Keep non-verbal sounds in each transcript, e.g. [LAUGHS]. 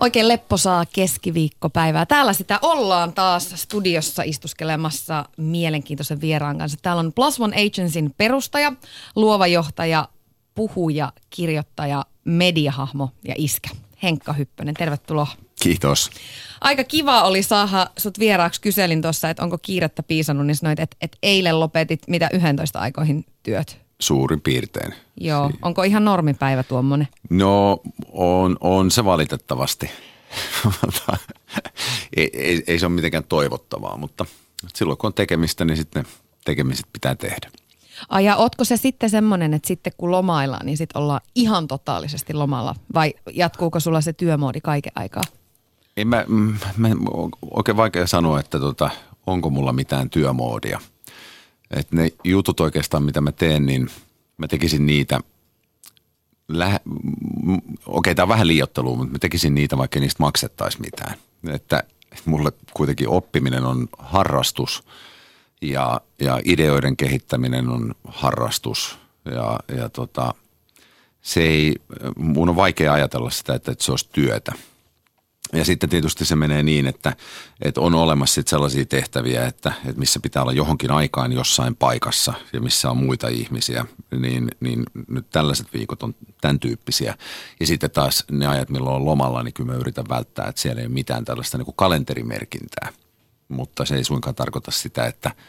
Oikein lepposaa keskiviikkopäivää. Täällä sitä ollaan taas studiossa istuskelemassa mielenkiintoisen vieraan kanssa. Täällä on Plus One Agencyn perustaja, luova johtaja, puhuja, kirjoittaja, mediahahmo ja iskä. Henkka Hyppönen, tervetuloa. Kiitos. Aika kiva oli saada sut vieraaksi. Kyselin tuossa, että onko kiirettä piisannut, niin sanoit, että, että eilen lopetit mitä 11 aikoihin työt. Suurin piirtein. Joo, onko ihan normipäivä tuommoinen? No on, on se valitettavasti. [LAUGHS] ei, ei, ei se ole mitenkään toivottavaa, mutta silloin kun on tekemistä, niin sitten tekemiset pitää tehdä. Ai ja ootko se sitten semmoinen, että sitten kun lomaillaan, niin sitten ollaan ihan totaalisesti lomalla? Vai jatkuuko sulla se työmoodi kaiken aikaa? Ei mä, mm, mä, oikein vaikea sanoa, että tota, onko mulla mitään työmoodia. Et ne jutut oikeastaan, mitä mä teen, niin mä tekisin niitä, lähe, okei tämä on vähän liiottelua, mutta mä tekisin niitä, vaikka niistä maksettaisi mitään. Että mulle kuitenkin oppiminen on harrastus ja, ja ideoiden kehittäminen on harrastus ja, ja tota, se ei, mun on vaikea ajatella sitä, että, että se olisi työtä – ja sitten tietysti se menee niin, että, että on olemassa sit sellaisia tehtäviä, että, että missä pitää olla johonkin aikaan jossain paikassa ja missä on muita ihmisiä, niin, niin nyt tällaiset viikot on tämän tyyppisiä. Ja sitten taas ne ajat, milloin on lomalla, niin kyllä mä yritän välttää, että siellä ei ole mitään tällaista niin kuin kalenterimerkintää. Mutta se ei suinkaan tarkoita sitä, että –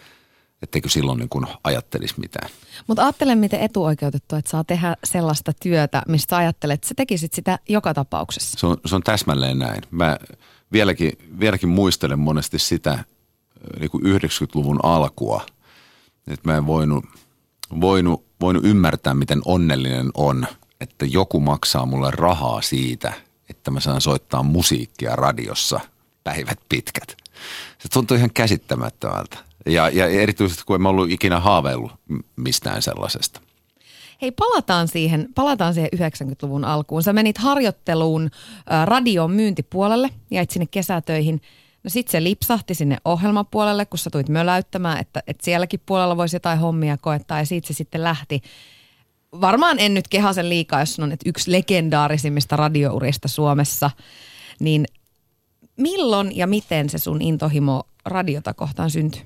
etteikö silloin niin kuin ajattelisi mitään. Mutta ajattelen, miten etuoikeutettu, että saa tehdä sellaista työtä, mistä ajattelet, että sä tekisit sitä joka tapauksessa. Se on, se on täsmälleen näin. Mä vieläkin, vieläkin muistelen monesti sitä niin kuin 90-luvun alkua, että mä en voinut, voinut, voinut ymmärtää, miten onnellinen on, että joku maksaa mulle rahaa siitä, että mä saan soittaa musiikkia radiossa päivät pitkät. Se tuntuu ihan käsittämättömältä. Ja, ja erityisesti kun en ollut ikinä haaveillut mistään sellaisesta. Hei, palataan siihen, palataan siihen 90-luvun alkuun. Sä menit harjoitteluun ä, radion myyntipuolelle, jäit sinne kesätöihin. No sit se lipsahti sinne ohjelmapuolelle, kun sä tuit möläyttämään, että, että sielläkin puolella voisi jotain hommia koettaa ja siitä se sitten lähti. Varmaan en nyt kehasen liikaa, jos sanon, että yksi legendaarisimmista radiourista Suomessa. Niin milloin ja miten se sun intohimo radiota kohtaan syntyi?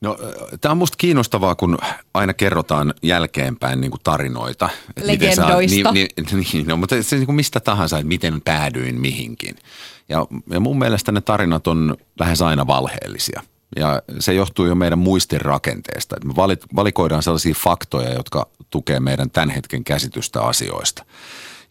No, tämä on musta kiinnostavaa, kun aina kerrotaan jälkeenpäin niin kuin tarinoita. Että Legendoista. Miten saa, niin, niin, no, mutta se niin kuin mistä tahansa, että miten päädyin mihinkin. Ja, ja mun mielestä ne tarinat on lähes aina valheellisia. Ja se johtuu jo meidän muistin rakenteesta. Me valikoidaan sellaisia faktoja, jotka tukee meidän tämän hetken käsitystä asioista.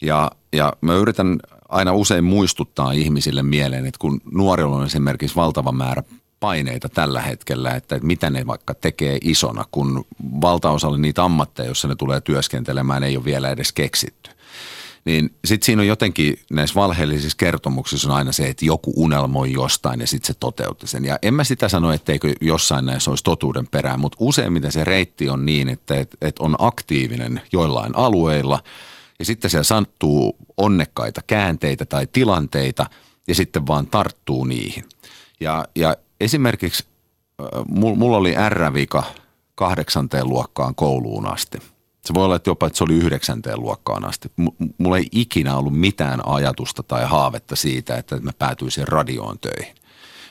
Ja, ja mä yritän aina usein muistuttaa ihmisille mieleen, että kun nuorilla on esimerkiksi valtava määrä paineita tällä hetkellä, että mitä ne vaikka tekee isona, kun valtaosalle niitä ammatteja, joissa ne tulee työskentelemään, ei ole vielä edes keksitty. Niin sitten siinä on jotenkin näissä valheellisissa kertomuksissa on aina se, että joku unelmoi jostain ja sitten se toteutti sen. Ja en mä sitä sano, etteikö jossain näissä olisi totuuden perään, mutta useimmiten se reitti on niin, että, että, että on aktiivinen joillain alueilla – ja sitten siellä sattuu onnekkaita käänteitä tai tilanteita ja sitten vaan tarttuu niihin. Ja, ja esimerkiksi mulla oli R-vika kahdeksanteen luokkaan kouluun asti. Se voi olla että jopa, että se oli yhdeksänteen luokkaan asti. Mulla ei ikinä ollut mitään ajatusta tai haavetta siitä, että mä päätyisin radioon töihin.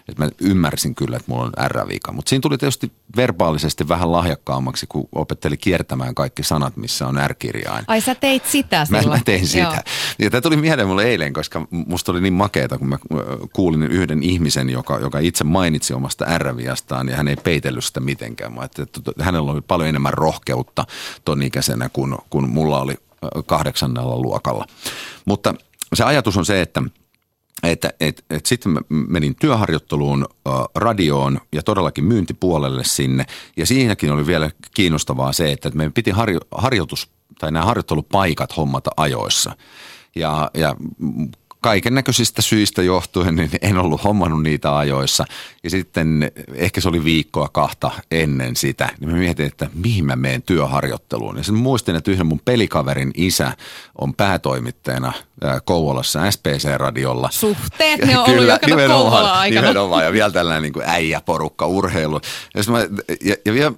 Et mä ymmärsin kyllä, että mulla on R-vika. Mutta siinä tuli tietysti verbaalisesti vähän lahjakkaammaksi, kun opetteli kiertämään kaikki sanat, missä on R-kirjain. Ai sä teit sitä silloin? Mä, mä tein sitä. Joo. Ja tämä tuli mieleen mulle eilen, koska musta oli niin makeeta, kun mä kuulin yhden ihmisen, joka, joka itse mainitsi omasta R-viastaan ja hän ei peitellyt sitä mitenkään. Mä että hänellä oli paljon enemmän rohkeutta ton ikäisenä kuin, kuin mulla oli kahdeksannella luokalla. Mutta se ajatus on se, että – että et, et sitten menin työharjoitteluun radioon ja todellakin myyntipuolelle sinne. Ja siinäkin oli vielä kiinnostavaa se, että meidän piti harjo, harjoitus tai nämä harjoittelupaikat hommata ajoissa. Ja, ja kaiken näköisistä syistä johtuen niin en ollut hommannut niitä ajoissa. Ja sitten ehkä se oli viikkoa kahta ennen sitä, niin mä mietin, että mihin mä menen työharjoitteluun. Ja sitten muistin, että yhden mun pelikaverin isä on päätoimittajana Kouvolassa SPC-radiolla. Suhteet, ne on Kyllä, ollut nimenomaan, aikana. nimenomaan, ja vielä tällainen niin kuin äijäporukka urheilu. Jos mä, ja, ja vielä,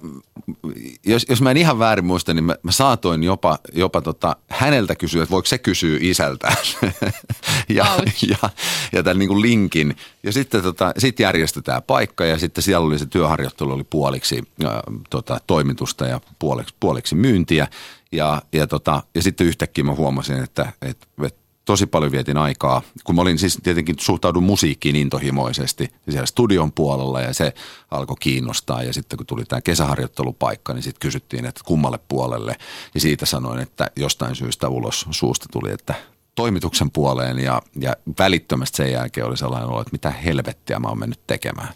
jos, jos mä en ihan väärin muista, niin mä, mä saatoin jopa, jopa tota, häneltä kysyä, että voiko se kysyä isältä. [LAUGHS] ja, ja, ja tämän niin kuin linkin. Ja sitten tota, sit järjestetään paikka ja sitten siellä oli se työharjoittelu oli puoliksi äh, tota, toimitusta ja puoliksi, puoliksi myyntiä. Ja, ja, tota, ja sitten yhtäkkiä mä huomasin, että, että, että tosi paljon vietin aikaa, kun mä olin siis tietenkin suhtaudun musiikkiin intohimoisesti siellä studion puolella ja se alkoi kiinnostaa. Ja sitten kun tuli tämä kesäharjoittelupaikka, niin sitten kysyttiin, että kummalle puolelle. Ja siitä sanoin, että jostain syystä ulos suusta tuli, että toimituksen puoleen ja, ja välittömästi sen jälkeen oli sellainen olo, että mitä helvettiä mä oon mennyt tekemään.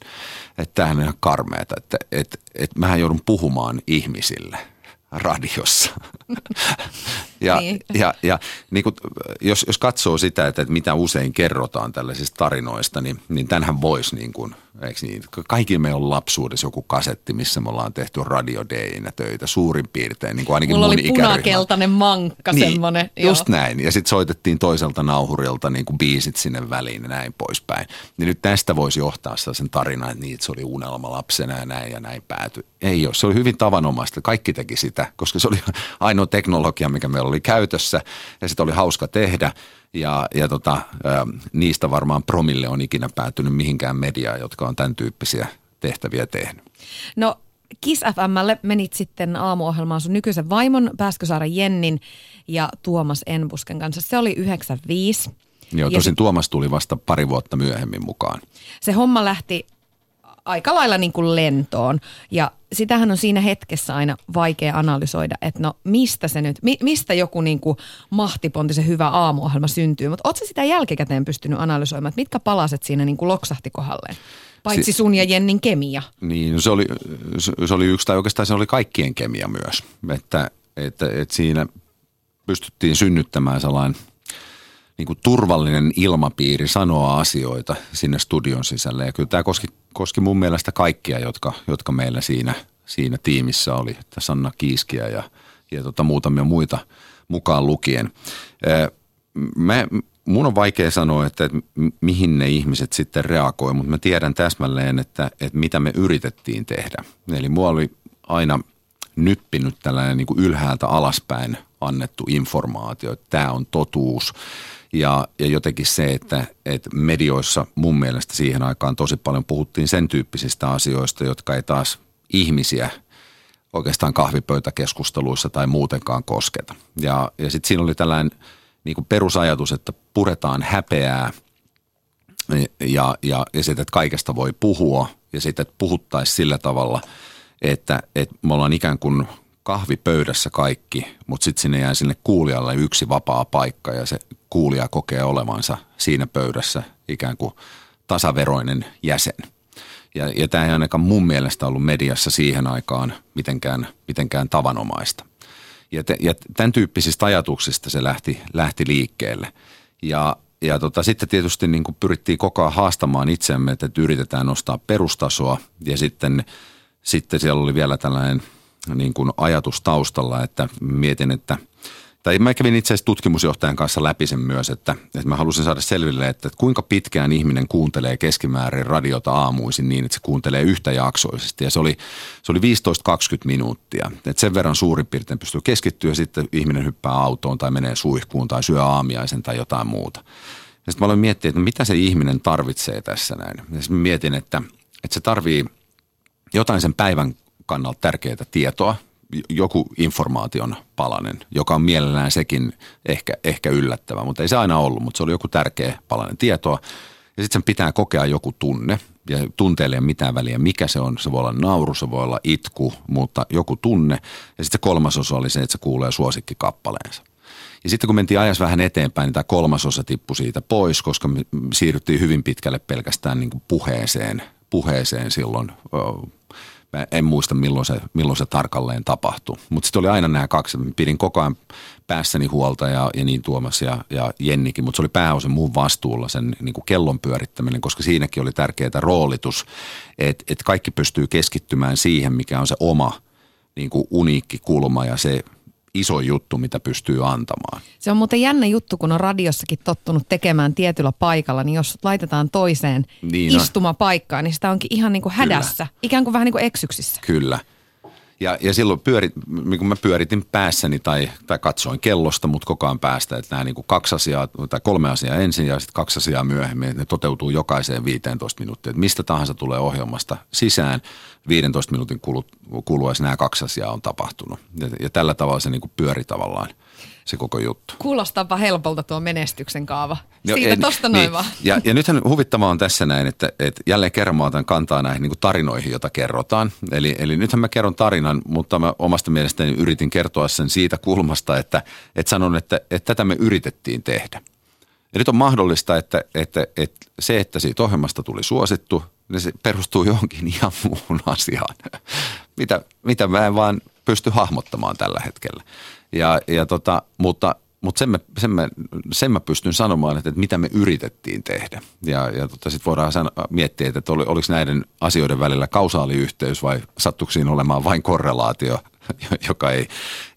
Että tämähän on ihan karmeeta, että, että, että mähän joudun puhumaan ihmisille – radiossa. [LAUGHS] ja, niin. ja, ja niin kuin, jos, jos katsoo sitä, että, että mitä usein kerrotaan tällaisista tarinoista, niin, niin tämänhän voisi niin kuin – Eikö niin? Kaikilla meillä on lapsuudessa joku kasetti, missä me ollaan tehty radiodeinä töitä suurin piirtein. Niin kuin ainakin Mulla mun oli punakeltainen mankka niin, semmoinen. Just joo. näin. Ja sitten soitettiin toiselta nauhurilta niin kuin biisit sinne väliin ja näin poispäin. Niin nyt tästä voisi johtaa sen tarinan, että, että se oli unelma lapsena ja näin ja näin päätyi. Ei ole. Se oli hyvin tavanomaista. Kaikki teki sitä, koska se oli [LAUGHS] ainoa teknologia, mikä meillä oli käytössä ja sitä oli hauska tehdä ja, ja tota, niistä varmaan promille on ikinä päätynyt mihinkään mediaan, jotka on tämän tyyppisiä tehtäviä tehnyt. No Kiss FMlle menit sitten aamuohjelmaan sun nykyisen vaimon Pääskösaaren Jennin ja Tuomas Enbusken kanssa. Se oli 95. Joo, tosin ja Tuomas tuli vasta pari vuotta myöhemmin mukaan. Se homma lähti aika lailla niin kuin lentoon. Ja sitähän on siinä hetkessä aina vaikea analysoida, että no mistä se nyt, mi, mistä joku niin kuin mahtiponti, se hyvä aamuohjelma syntyy. Mutta ootko sitä jälkikäteen pystynyt analysoimaan, että mitkä palaset siinä niin kuin loksahti kohdalleen? Paitsi sun ja Jennin kemia. Niin, se oli, se oli yksi, tai oikeastaan se oli kaikkien kemia myös. Että, että, että siinä pystyttiin synnyttämään sellainen – niin kuin turvallinen ilmapiiri sanoa asioita sinne studion sisälle. Ja kyllä tämä koski, koski mun mielestä kaikkia, jotka, jotka meillä siinä, siinä tiimissä oli. Että Sanna Kiiskiä ja, ja tota muutamia muita mukaan lukien. Mä, mun on vaikea sanoa, että, mihin ne ihmiset sitten reagoi, mutta mä tiedän täsmälleen, että, että mitä me yritettiin tehdä. Eli mua oli aina nyppinyt tällainen niin kuin ylhäältä alaspäin annettu informaatio, että tämä on totuus ja, ja jotenkin se, että, että medioissa mun mielestä siihen aikaan tosi paljon puhuttiin sen tyyppisistä asioista, jotka ei taas ihmisiä oikeastaan kahvipöytäkeskusteluissa tai muutenkaan kosketa. Ja, ja sitten siinä oli tällainen niin kuin perusajatus, että puretaan häpeää ja, ja, ja sitten, että kaikesta voi puhua ja sitten, että puhuttaisiin sillä tavalla, että, että me ollaan ikään kuin kahvipöydässä kaikki, mutta sitten sinne jää sinne kuulijalle yksi vapaa paikka ja se kuulija kokee olevansa siinä pöydässä ikään kuin tasaveroinen jäsen. Ja, ja tämä ei ainakaan mun mielestä ollut mediassa siihen aikaan mitenkään, mitenkään tavanomaista. Ja, te, ja tämän tyyppisistä ajatuksista se lähti, lähti liikkeelle. Ja, ja tota, sitten tietysti niin kuin pyrittiin koko ajan haastamaan itsemme, että yritetään nostaa perustasoa. Ja sitten, sitten siellä oli vielä tällainen niin kuin ajatus taustalla, että mietin, että – tai mä kävin itse asiassa tutkimusjohtajan kanssa läpi sen myös, että, että mä halusin saada selville, että, että kuinka pitkään ihminen kuuntelee keskimäärin radiota aamuisin niin, että se kuuntelee yhtäjaksoisesti. Ja se oli, se oli 15-20 minuuttia. että sen verran suurin piirtein pystyy keskittyä, sitten ihminen hyppää autoon tai menee suihkuun tai syö aamiaisen tai jotain muuta. Ja sitten mä aloin miettiä, että mitä se ihminen tarvitsee tässä näin. Ja mietin, että, että se tarvii jotain sen päivän kannalta tärkeää tietoa – joku informaation palanen, joka on mielellään sekin ehkä, ehkä yllättävä, mutta ei se aina ollut, mutta se oli joku tärkeä palanen tietoa. Ja sitten sen pitää kokea joku tunne, ja tunteelle ei ole mitään väliä, mikä se on. Se voi olla nauru, se voi olla itku, mutta joku tunne. Ja sitten se kolmas osa oli se, että se kuulee suosikkikappaleensa. Ja sitten kun mentiin ajassa vähän eteenpäin, niin tämä kolmas osa tippui siitä pois, koska me siirryttiin hyvin pitkälle pelkästään niin kuin puheeseen, puheeseen silloin Mä en muista milloin se, milloin se tarkalleen tapahtui. Mutta sitten oli aina nämä kaksi. Mä pidin koko ajan päässäni huolta ja, ja niin Tuomas ja, ja Jennikin, mutta se oli pääosin muun vastuulla sen niin kuin kellon pyörittäminen, koska siinäkin oli tärkeää roolitus, että et kaikki pystyy keskittymään siihen, mikä on se oma niin kuin uniikki kulma ja se iso juttu, mitä pystyy antamaan. Se on muuten jännä juttu, kun on radiossakin tottunut tekemään tietyllä paikalla, niin jos laitetaan toiseen niin istumapaikkaan, niin sitä onkin ihan niin kuin hädässä, Kyllä. ikään kuin vähän niin kuin eksyksissä. Kyllä. Ja, ja silloin pyörit, niin kun mä pyöritin päässäni tai, tai katsoin kellosta, mutta koko ajan päästä, että nämä niin kuin kaksi asiaa tai kolme asiaa ensin ja sitten kaksi asiaa myöhemmin, että ne toteutuu jokaiseen 15 minuuttia. Että mistä tahansa tulee ohjelmasta sisään, 15 minuutin kuluessa nämä kaksi asiaa on tapahtunut. Ja, ja tällä tavalla se niin kuin pyöri tavallaan – se koko juttu. Kuulostaapa helpolta tuo menestyksen kaava. No, Siitä en, tosta noin niin. vaan. Ja, ja nythän huvittavaa on tässä näin, että, että jälleen kerran mä otan kantaa näihin niin kuin tarinoihin, joita kerrotaan. Eli, eli nythän mä kerron tarinan, mutta mä omasta mielestäni yritin kertoa sen siitä kulmasta, että, että sanon, että, että tätä me yritettiin tehdä. Ja nyt on mahdollista, että, että, että se, että siitä ohjelmasta tuli suosittu, niin se perustuu johonkin [LAUGHS] ihan muuhun asiaan, mitä, mitä mä en vaan pysty hahmottamaan tällä hetkellä. Ja, ja tota, mutta mutta sen, sen, sen mä pystyn sanomaan, että, että mitä me yritettiin tehdä. Ja, ja tota, sitten voidaan sano, miettiä, että oli, oliko näiden asioiden välillä kausaaliyhteys vai sattuiko siinä olemaan vain korrelaatio, [LAUGHS] joka ei,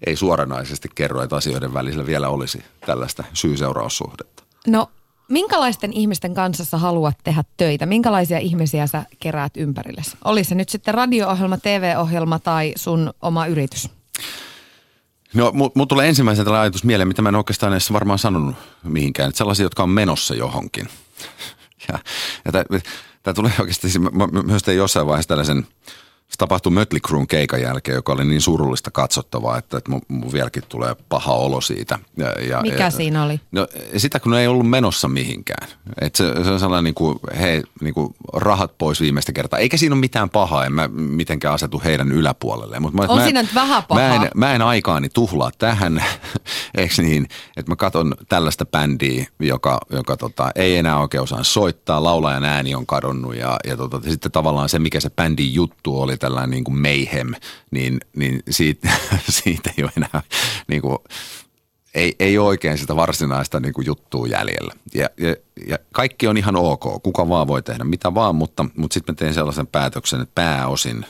ei suoranaisesti kerro, että asioiden välillä vielä olisi tällaista syy-seuraussuhdetta. No minkälaisten ihmisten kanssa sä haluat tehdä töitä? Minkälaisia ihmisiä sä keräät ympärillesi? Oli se nyt sitten radio-ohjelma, TV-ohjelma tai sun oma yritys? No, mulla tulee ensimmäisenä tällainen ajatus mieleen, mitä mä en oikeastaan edes varmaan sanonut mihinkään. Että sellaisia, jotka on menossa johonkin. [LAUGHS] Ja, ja tämä tulee oikeasti, mä, mä myös tein jossain vaiheessa tällaisen – se tapahtui Mötley Cruen keikan jälkeen, joka oli niin surullista katsottavaa, että, että mun, mun vieläkin tulee paha olo siitä. Ja, ja, Mikä ja, siinä oli? No sitä, kun ei ollut menossa mihinkään. Et se, se on sellainen niin kuin, hei, niin kuin rahat pois viimeistä kertaa. Eikä siinä ole mitään pahaa, en mä mitenkään asetu heidän yläpuolelle. Mut mä, on mä siinä nyt vähän pahaa. Mä en, mä en aikaani tuhlaa tähän, [LAUGHS] eikö niin, että mä katson tällaista bändiä, joka, joka tota, ei enää oikein osaa soittaa, laulajan ääni on kadonnut ja, ja tota, sitten tavallaan se, mikä se bändin juttu oli, tällainen niin kuin mayhem, niin, niin siitä, [LAUGHS] siitä ei ole enää niin kuin, ei, ei ole oikein sitä varsinaista niin kuin juttua jäljellä. Ja, ja, ja kaikki on ihan ok, kuka vaan voi tehdä mitä vaan, mutta, mutta sitten mä teen sellaisen päätöksen, että pääosin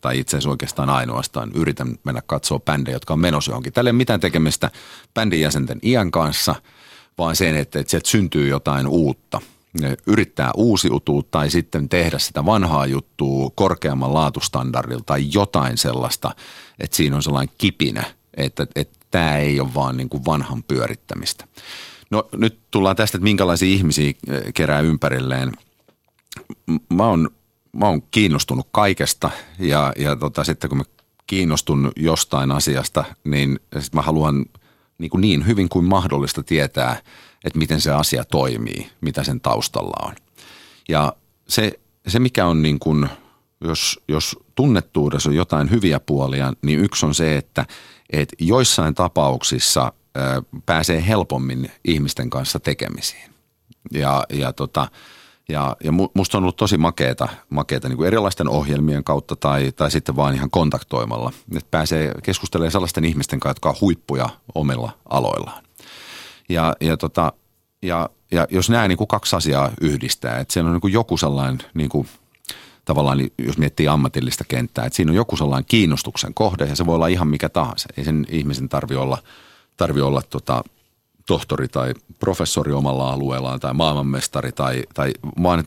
tai itse asiassa oikeastaan ainoastaan yritän mennä katsoa bändejä, jotka on menossa johonkin. Tällä ei ole mitään tekemistä bändin jäsenten iän kanssa, vaan sen, että, että sieltä syntyy jotain uutta – yrittää uusiutua tai sitten tehdä sitä vanhaa juttua korkeamman laatustandardilla tai jotain sellaista, että siinä on sellainen kipinä, että, että tämä ei ole vaan niin kuin vanhan pyörittämistä. No nyt tullaan tästä, että minkälaisia ihmisiä eh, kerää ympärilleen. Mä oon, mä oon kiinnostunut kaikesta ja, ja tota, sitten kun mä kiinnostun jostain asiasta, niin sit mä haluan niin, kuin niin hyvin kuin mahdollista tietää – että miten se asia toimii, mitä sen taustalla on. Ja se, se mikä on niin kuin, jos, jos tunnettuudessa on jotain hyviä puolia, niin yksi on se, että, että joissain tapauksissa ää, pääsee helpommin ihmisten kanssa tekemisiin. Ja, ja tota, ja, ja musta on ollut tosi makeeta, makeeta niin kuin erilaisten ohjelmien kautta tai, tai sitten vaan ihan kontaktoimalla. Että pääsee keskustelemaan sellaisten ihmisten kanssa, jotka on huippuja omilla aloillaan. Ja, ja, tota, ja, ja jos nämä niin kuin kaksi asiaa yhdistää, että siellä on niin kuin joku sellainen niin kuin, tavallaan, jos miettii ammatillista kenttää, että siinä on joku sellainen kiinnostuksen kohde ja se voi olla ihan mikä tahansa. Ei sen ihmisen tarvi olla, tarvi olla tota, tohtori tai professori omalla alueellaan tai maailmanmestari tai, tai vaan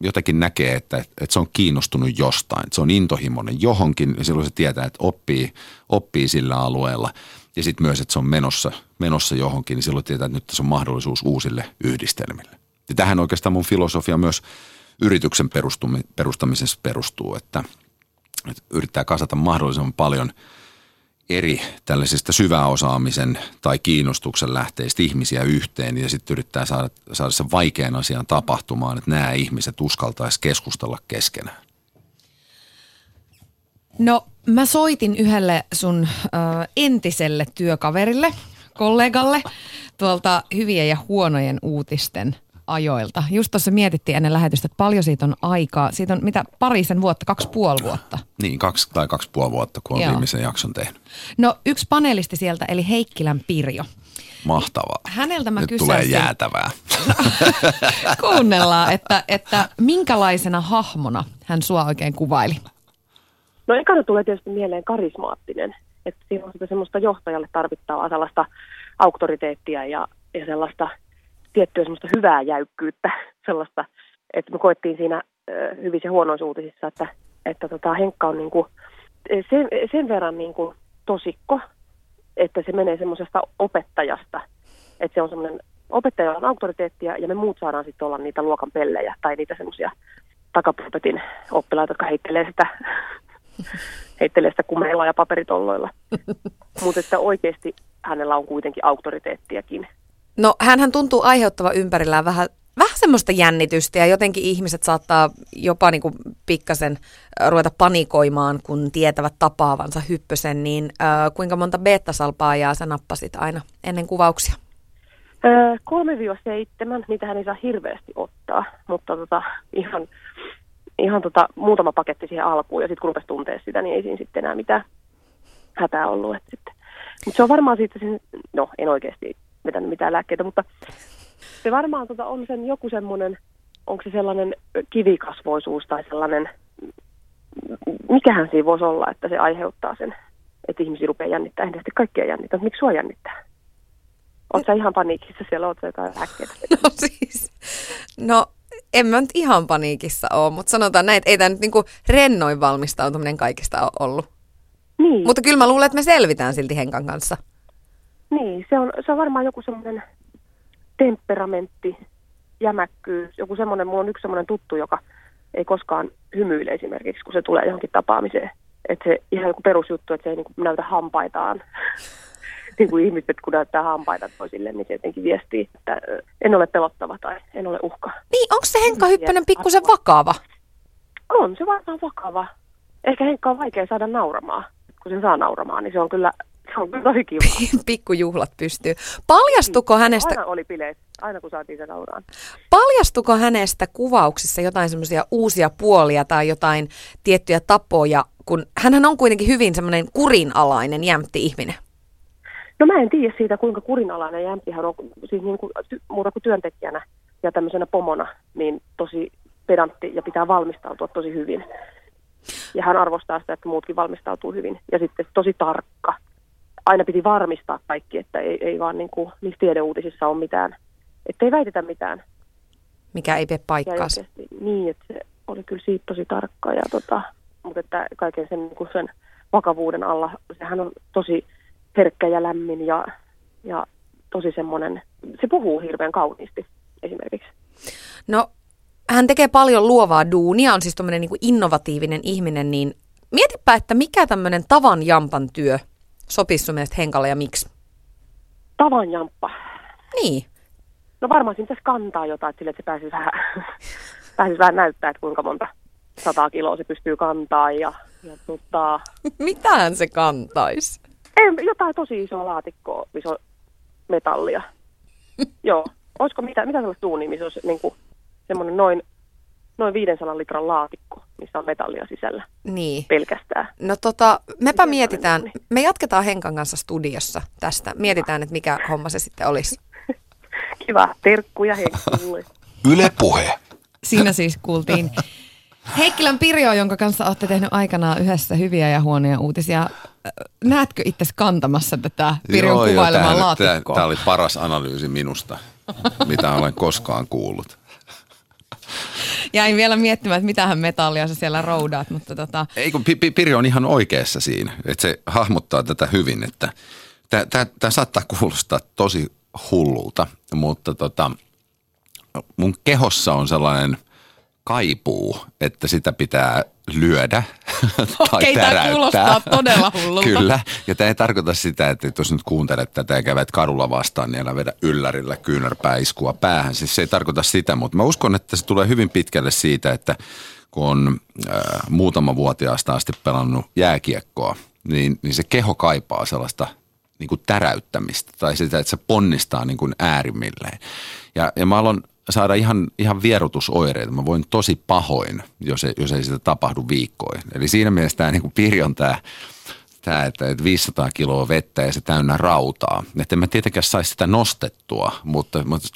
jotenkin näkee, että, että se on kiinnostunut jostain, että se on intohimoinen johonkin ja silloin se tietää, että oppii, oppii sillä alueella – ja sitten myös, että se on menossa, menossa johonkin, niin silloin tietää, että nyt tässä on mahdollisuus uusille yhdistelmille. Ja tähän oikeastaan mun filosofia myös yrityksen perustamisessa perustuu, että, että yrittää kasata mahdollisimman paljon eri tällaisista syväosaamisen tai kiinnostuksen lähteistä ihmisiä yhteen ja sitten yrittää saada, saada sen vaikean asian tapahtumaan, että nämä ihmiset uskaltaisi keskustella keskenään. No mä soitin yhdelle sun ö, entiselle työkaverille, kollegalle tuolta hyvien ja huonojen uutisten ajoilta. Just tuossa mietittiin ennen lähetystä, että paljon siitä on aikaa. Siitä on mitä parisen vuotta, kaksi puoli vuotta. Niin, kaksi tai kaksi puoli vuotta, kun on Joo. viimeisen jakson tehnyt. No yksi panelisti sieltä, eli Heikkilän Pirjo. Mahtavaa. Häneltä mä Nyt kysäsin. tulee jäätävää. [LAUGHS] Kuunnellaan, että, että minkälaisena hahmona hän sua oikein kuvaili? No ekana tulee tietysti mieleen karismaattinen. että siinä on sitä semmoista johtajalle tarvittavaa sellaista auktoriteettia ja, ja sellaista tiettyä semmoista hyvää jäykkyyttä, [LAUGHS] sellaista, että me koettiin siinä hyvissä ja huonoissa uutisissa, että, että tota, Henkka on niin kuin sen, sen verran niin kuin tosikko, että se menee semmoisesta opettajasta, että se on semmoinen opettaja on auktoriteettia ja me muut saadaan sitten olla niitä luokan pellejä tai niitä semmoisia takapulpetin oppilaita, jotka heittelee sitä, [LAUGHS] heittelee sitä kumeilla ja paperitolloilla. [LAUGHS] Mutta että oikeasti hänellä on kuitenkin auktoriteettiakin. No hän tuntuu aiheuttava ympärillään vähän, vähän semmoista jännitystä ja jotenkin ihmiset saattaa jopa niin kuin pikkasen ruveta panikoimaan, kun tietävät tapaavansa hyppösen, niin äh, kuinka monta beta-salpaajaa sä nappasit aina ennen kuvauksia? Öö, 3-7, niitä hän ei saa hirveästi ottaa, mutta tota, ihan, ihan tota, muutama paketti siihen alkuun ja sitten kun rupesi tuntea sitä, niin ei siinä sitten enää mitään hätää ollut. Mutta se on varmaan siitä, sen, no en oikeasti vetänyt mitään lääkkeitä, mutta se varmaan tota, on sen joku semmoinen, onko se sellainen kivikasvoisuus tai sellainen, mikähän siinä voisi olla, että se aiheuttaa sen, että ihmisiä rupeaa jännittää. Sitten kaikkea jännittää, miksi sua jännittää? Oletko ihan paniikissa siellä, oletko jotain lääkkeitä? [LAUGHS] No siis, no en mä nyt ihan paniikissa ole, mutta sanotaan näin, että ei tämä nyt niinku rennoin valmistautuminen kaikista ole ollut. Niin. Mutta kyllä mä luulen, että me selvitään silti Henkan kanssa. Niin, se on, se on varmaan joku semmoinen temperamentti, jämäkkyys, joku semmoinen, mulla on yksi semmoinen tuttu, joka ei koskaan hymyile esimerkiksi, kun se tulee johonkin tapaamiseen. Että se ihan joku perusjuttu, että se ei niin näytä hampaitaan. Niin kuin ihmiset, kun näyttää hampaita toisille, niin se jotenkin viestii, että en ole pelottava tai en ole uhka. Niin, onko se Henkka Hyppönen pikkusen vakava? On se varmaan vakava. Ehkä Henkka on vaikea saada nauramaan. Kun sen saa nauramaan, niin se on kyllä, se on kyllä tosi kiva. [LAUGHS] Pikkujuhlat pystyy. Paljastuko niin, hänestä... Aina oli bileet, aina kun saatiin sen nauraan. Paljastuko hänestä kuvauksissa jotain semmoisia uusia puolia tai jotain tiettyjä tapoja, kun hän on kuitenkin hyvin semmoinen kurinalainen, jämpti ihminen? No mä en tiedä siitä, kuinka kurinalainen Jämpihän on, siis niin kuin, muuta kuin työntekijänä ja tämmöisenä pomona, niin tosi pedantti ja pitää valmistautua tosi hyvin. Ja hän arvostaa sitä, että muutkin valmistautuu hyvin. Ja sitten tosi tarkka. Aina piti varmistaa kaikki, että ei, ei vaan niin kuin niissä tiedeuutisissa ole mitään, että ei väitetä mitään. Mikä ei pidä paikkaansa. Niin, että se oli kyllä siitä tosi tarkka. Ja tota, mutta että kaiken sen, niin kuin sen vakavuuden alla, sehän on tosi herkkä ja lämmin ja, ja tosi semmoinen, se puhuu hirveän kauniisti esimerkiksi. No hän tekee paljon luovaa duunia, on siis tämmöinen niin innovatiivinen ihminen, niin mietipä, että mikä tämmöinen tavan jampan työ sopisi sun mielestä Henkalle ja miksi? Tavan jamppa? Niin. No varmaan siinä pitäisi kantaa jotain, että, sille, että se pääsisi vähän, [LAUGHS] pääsisi vähän näyttää, että kuinka monta sataa kiloa se pystyy kantaa ja, ja tota... [LAUGHS] Mitähän se kantaisi? Ei, jotain tosi isoa laatikkoa, missä on metallia. [LAUGHS] Joo. Olisiko mitä, mitä sellaista duunia, missä olisi niin kuin, semmoinen noin, noin 500 litran laatikko, missä on metallia sisällä. Niin. Pelkästään. No tota, mepä Miten mietitään, me jatketaan Henkan kanssa studiossa tästä. Mietitään, että mikä homma se sitten olisi. [LAUGHS] Kiva, terkkuja Henkulle. Yle Puhe. Siinä siis kuultiin [LAUGHS] Heikkilän Pirjo, jonka kanssa olette tehnyt aikanaan yhdessä hyviä ja huonoja uutisia. Näetkö itse kantamassa tätä Pirjon kuvailemaa laatikkoa? Tämä oli paras analyysi minusta, mitä olen koskaan kuullut. Jäin vielä miettimään, että mitähän metallia sä siellä roudaat, mutta tota... Ei kun Pirjo on ihan oikeassa siinä, että se hahmottaa tätä hyvin, että tämä saattaa kuulostaa tosi hullulta, mutta tota, mun kehossa on sellainen – kaipuu, että sitä pitää lyödä [LAUGHS] tai Okei, tämä kuulostaa todella hullulta. Kyllä, ja tämä ei tarkoita sitä, että jos nyt kuuntelet tätä ja kävet kadulla vastaan, niin älä vedä yllärillä kyynärpäiskua päähän. Siis se ei tarkoita sitä, mutta mä uskon, että se tulee hyvin pitkälle siitä, että kun on äh, muutama vuotiaasta asti pelannut jääkiekkoa, niin, niin se keho kaipaa sellaista niin kuin täräyttämistä tai sitä, että se ponnistaa niin kuin äärimmilleen. Ja, ja mä aloin saada ihan, ihan vierotusoireita. Mä voin tosi pahoin, jos ei, jos ei sitä tapahdu viikkoin. Eli siinä mielessä tämä niin Pirjon tämä, tämä, että, että 500 kiloa vettä ja se täynnä rautaa. Että en mä tietenkään saisi sitä nostettua, mutta, mutta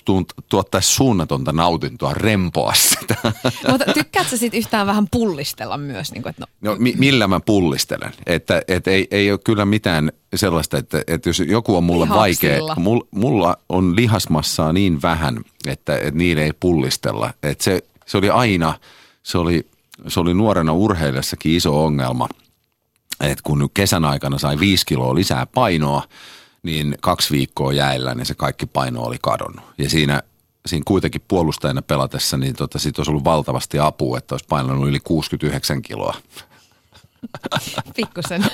tuottaisi suunnatonta nautintoa rempoa sitä. [LAUGHS] Mutta tykkäätkö sitten yhtään vähän pullistella myös? Niin kuin, että no. no mi- millä mä pullistelen? Että, että ei, ei ole kyllä mitään sellaista, että, että jos joku on mulle vaikea, mulla, mulla on lihasmassaa niin vähän, että, että niille ei pullistella. Että se, se oli aina, se oli, se oli nuorena urheilijassakin iso ongelma – että kun kesän aikana sai viisi kiloa lisää painoa, niin kaksi viikkoa jäillä, niin se kaikki paino oli kadonnut. Ja siinä, siinä kuitenkin puolustajana pelatessa, niin tota, siitä olisi ollut valtavasti apua, että olisi painanut yli 69 kiloa. [LAUGHS] Pikkusen.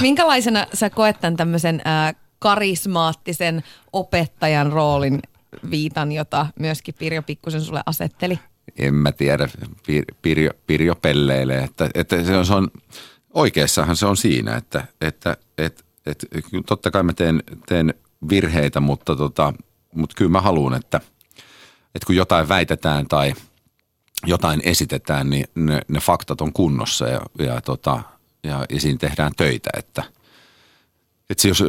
Minkälaisena sä koet tämän tämmöisen äh, karismaattisen opettajan roolin viitan, jota myöskin Pirjo Pikkusen sulle asetteli? En mä tiedä, Pir, Pirjo, Pirjo pelleilee, että, että se on, se on oikeassahan se on siinä, että, että, että, että totta kai mä teen, teen virheitä, mutta, tota, mutta kyllä mä haluan, että, että kun jotain väitetään tai jotain esitetään, niin ne, ne faktat on kunnossa ja, ja, tota, ja, ja siinä tehdään töitä, että – että jos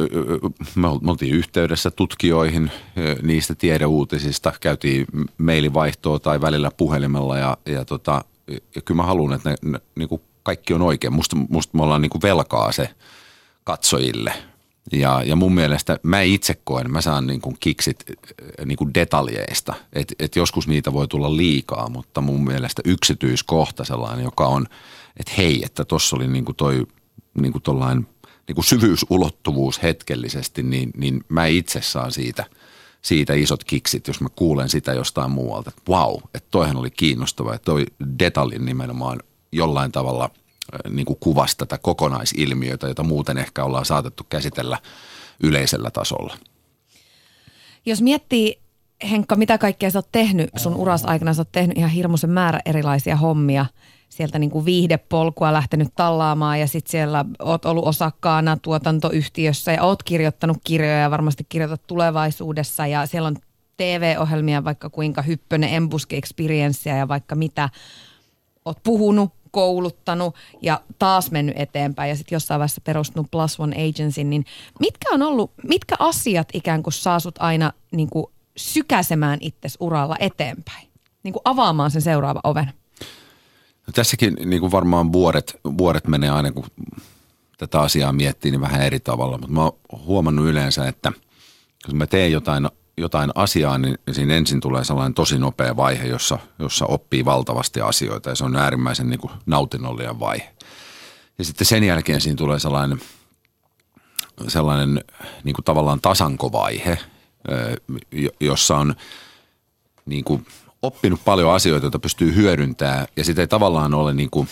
me oltiin yhteydessä tutkijoihin niistä tiedeuutisista, käytiin mailivaihtoa tai välillä puhelimella ja, ja, tota, ja kyllä mä haluan, että ne, ne niin kuin kaikki on oikein. Musta, musta me ollaan niin kuin velkaa se katsojille. Ja, ja mun mielestä mä itse koen, mä saan niin kuin kiksit äh, niin kuin detaljeista. Että et joskus niitä voi tulla liikaa, mutta mun mielestä yksityiskohta sellainen, joka on, että hei, että tuossa oli niin kuin toi niin kuin tollain, niin kuin syvyysulottuvuus hetkellisesti, niin, niin mä itse saan siitä, siitä isot kiksit, jos mä kuulen sitä jostain muualta. Että wow, että toihan oli kiinnostava, että toi detaljin nimenomaan jollain tavalla niin kuin kuvasi tätä kokonaisilmiötä, jota muuten ehkä ollaan saatettu käsitellä yleisellä tasolla. Jos miettii, Henkka, mitä kaikkea sä oot tehnyt sun uras aikana, sä oot tehnyt ihan hirmuisen määrä erilaisia hommia. Sieltä niin kuin viihdepolkua lähtenyt tallaamaan ja sitten siellä oot ollut osakkaana tuotantoyhtiössä ja oot kirjoittanut kirjoja ja varmasti kirjoitat tulevaisuudessa ja siellä on TV-ohjelmia vaikka kuinka Hyppönen Embuske Experience ja vaikka mitä. Oot puhunut, kouluttanut ja taas mennyt eteenpäin ja sitten jossain vaiheessa perustunut Plus One Agency, niin mitkä on ollut, mitkä asiat ikään kuin saa sut aina niin kuin sykäsemään itses uralla eteenpäin? Niin kuin avaamaan sen seuraava oven. No tässäkin niin kuin varmaan vuodet, vuodet menee aina, kun tätä asiaa miettii, niin vähän eri tavalla. Mutta mä oon huomannut yleensä, että kun mä teen jotain jotain asiaa, niin siinä ensin tulee sellainen tosi nopea vaihe, jossa, jossa oppii valtavasti asioita ja se on äärimmäisen niin kuin nautinnollinen vaihe. Ja sitten sen jälkeen siinä tulee sellainen, sellainen niin kuin tavallaan tasankovaihe, jossa on niin kuin oppinut paljon asioita, joita pystyy hyödyntämään ja sitä ei tavallaan ole niin kuin,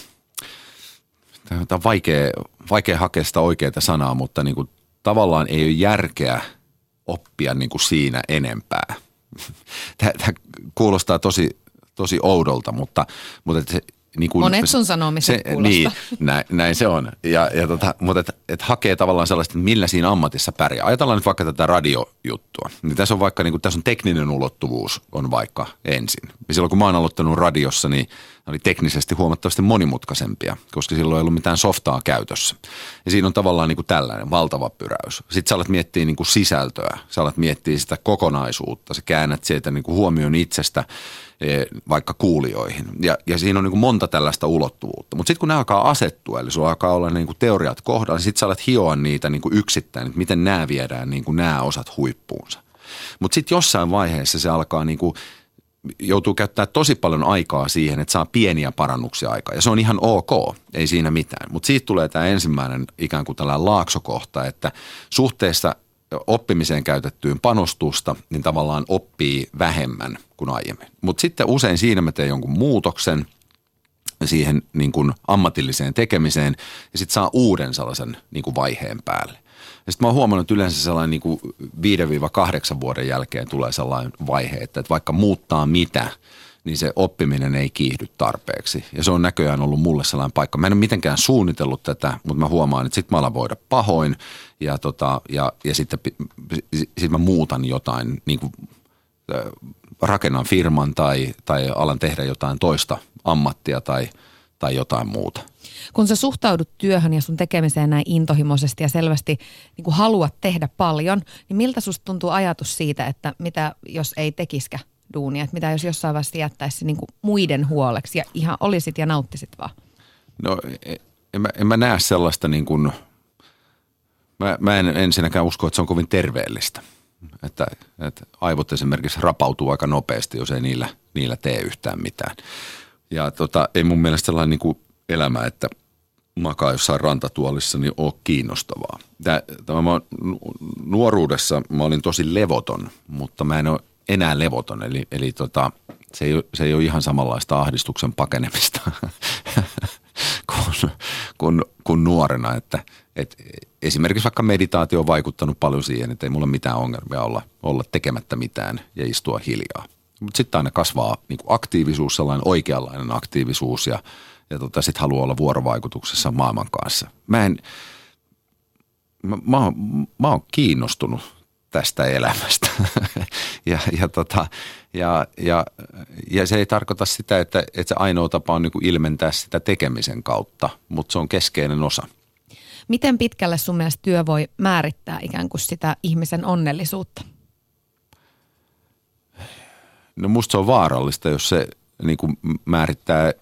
tämä on vaikea, vaikea hakea sitä oikeaa sanaa, mutta niin kuin tavallaan ei ole järkeä – oppia niin kuin siinä enempää. [LAUGHS] Tämä, tämä kuulostaa tosi, tosi oudolta, mutta, mutta se, niin kuin, Monet sun sanomisen se, Niin, näin, näin se on. Ja, ja tota, mutta et, et hakee tavallaan sellaista, että millä siinä ammatissa pärjää. Ajatellaan nyt vaikka tätä radiojuttua. Niin tässä on vaikka, niin kuin, tässä on tekninen ulottuvuus on vaikka ensin. Ja silloin kun mä oon aloittanut radiossa, niin oli teknisesti huomattavasti monimutkaisempia, koska silloin ei ollut mitään softaa käytössä. Ja siinä on tavallaan niin kuin tällainen valtava pyräys. Sitten sä alat miettiä niin kuin sisältöä, sä alat miettiä sitä kokonaisuutta, sä käännät sieltä niin kuin huomioon itsestä e, vaikka kuulijoihin. Ja, ja siinä on niin kuin monta tällaista ulottuvuutta. Mutta sitten kun ne alkaa asettua, eli sulla alkaa olla niin kuin teoriat kohdalla, niin sitten sä alat hioa niitä niin kuin yksittäin, että miten nämä viedään niin kuin nämä osat huippuunsa. Mutta sitten jossain vaiheessa se alkaa niin kuin – joutuu käyttää tosi paljon aikaa siihen, että saa pieniä parannuksia aikaa. Ja se on ihan ok, ei siinä mitään. Mutta siitä tulee tämä ensimmäinen ikään kuin tällainen laaksokohta, että suhteessa oppimiseen käytettyyn panostusta, niin tavallaan oppii vähemmän kuin aiemmin. Mutta sitten usein siinä mä teen jonkun muutoksen siihen niin kuin ammatilliseen tekemiseen ja sitten saa uuden sellaisen niin kuin vaiheen päälle. Sitten mä oon huomannut, että yleensä sellainen niin kuin 5-8 vuoden jälkeen tulee sellainen vaihe, että, että vaikka muuttaa mitä, niin se oppiminen ei kiihdy tarpeeksi. Ja se on näköjään ollut mulle sellainen paikka. Mä en ole mitenkään suunnitellut tätä, mutta mä huomaan, että sitten mä alan voida pahoin ja, tota, ja, ja sitten sit mä muutan jotain, niin kuin, rakennan firman tai, tai alan tehdä jotain toista ammattia tai, tai jotain muuta. Kun sä suhtaudut työhön ja sun tekemiseen näin intohimoisesti ja selvästi niin kuin haluat tehdä paljon, niin miltä susta tuntuu ajatus siitä, että mitä jos ei tekiskä duunia, että mitä jos jossain vaiheessa jättäisi niin kuin muiden huoleksi ja ihan olisit ja nauttisit vaan? No e, en mä, en mä näe sellaista niin kuin, mä, mä en ensinnäkään usko, että se on kovin terveellistä. Että, että aivot esimerkiksi rapautuu aika nopeasti, jos ei niillä, niillä tee yhtään mitään. Ja tota, ei mun mielestä sellainen niin kuin elämä, että makaa jossain rantatuolissa, niin ole kiinnostavaa. Tämä, mä, nuoruudessa mä olin tosi levoton, mutta mä en ole enää levoton. Eli, eli tota, se, ei, se ei ole ihan samanlaista ahdistuksen pakenemista [LAUGHS] kuin, kuin, kuin nuorena. Että, et esimerkiksi vaikka meditaatio on vaikuttanut paljon siihen, että ei mulla mitään ongelmia olla, olla tekemättä mitään ja istua hiljaa. Mutta sitten aina kasvaa niin aktiivisuus, sellainen oikeanlainen aktiivisuus ja, ja tota, sitten haluaa olla vuorovaikutuksessa maailman kanssa. Mä en, mä, mä, mä oon kiinnostunut tästä elämästä. [LAUGHS] ja, ja, tota, ja, ja, ja se ei tarkoita sitä, että, että se ainoa tapa on niin kuin ilmentää sitä tekemisen kautta, mutta se on keskeinen osa. Miten pitkälle sun mielestä työ voi määrittää ikään kuin sitä ihmisen onnellisuutta? No musta se on vaarallista, jos se niin kuin määrittää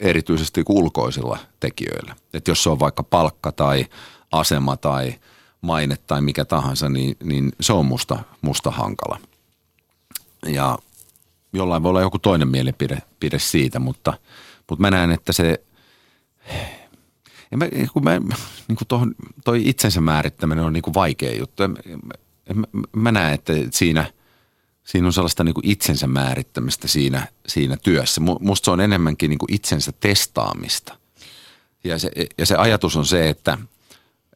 erityisesti ulkoisilla tekijöillä. Että jos se on vaikka palkka tai asema tai maine tai mikä tahansa, niin, niin se on musta, musta hankala. Ja jollain voi olla joku toinen mielipide pide siitä, mutta, mutta mä näen, että se, en mä, kun mä, niin kuin tohon, toi itsensä määrittäminen on niin kuin vaikea juttu. Mä, mä, mä näen, että siinä – siinä on sellaista niin kuin itsensä määrittämistä siinä, siinä työssä. Musta se on enemmänkin niin kuin itsensä testaamista. Ja se, ja se ajatus on se, että,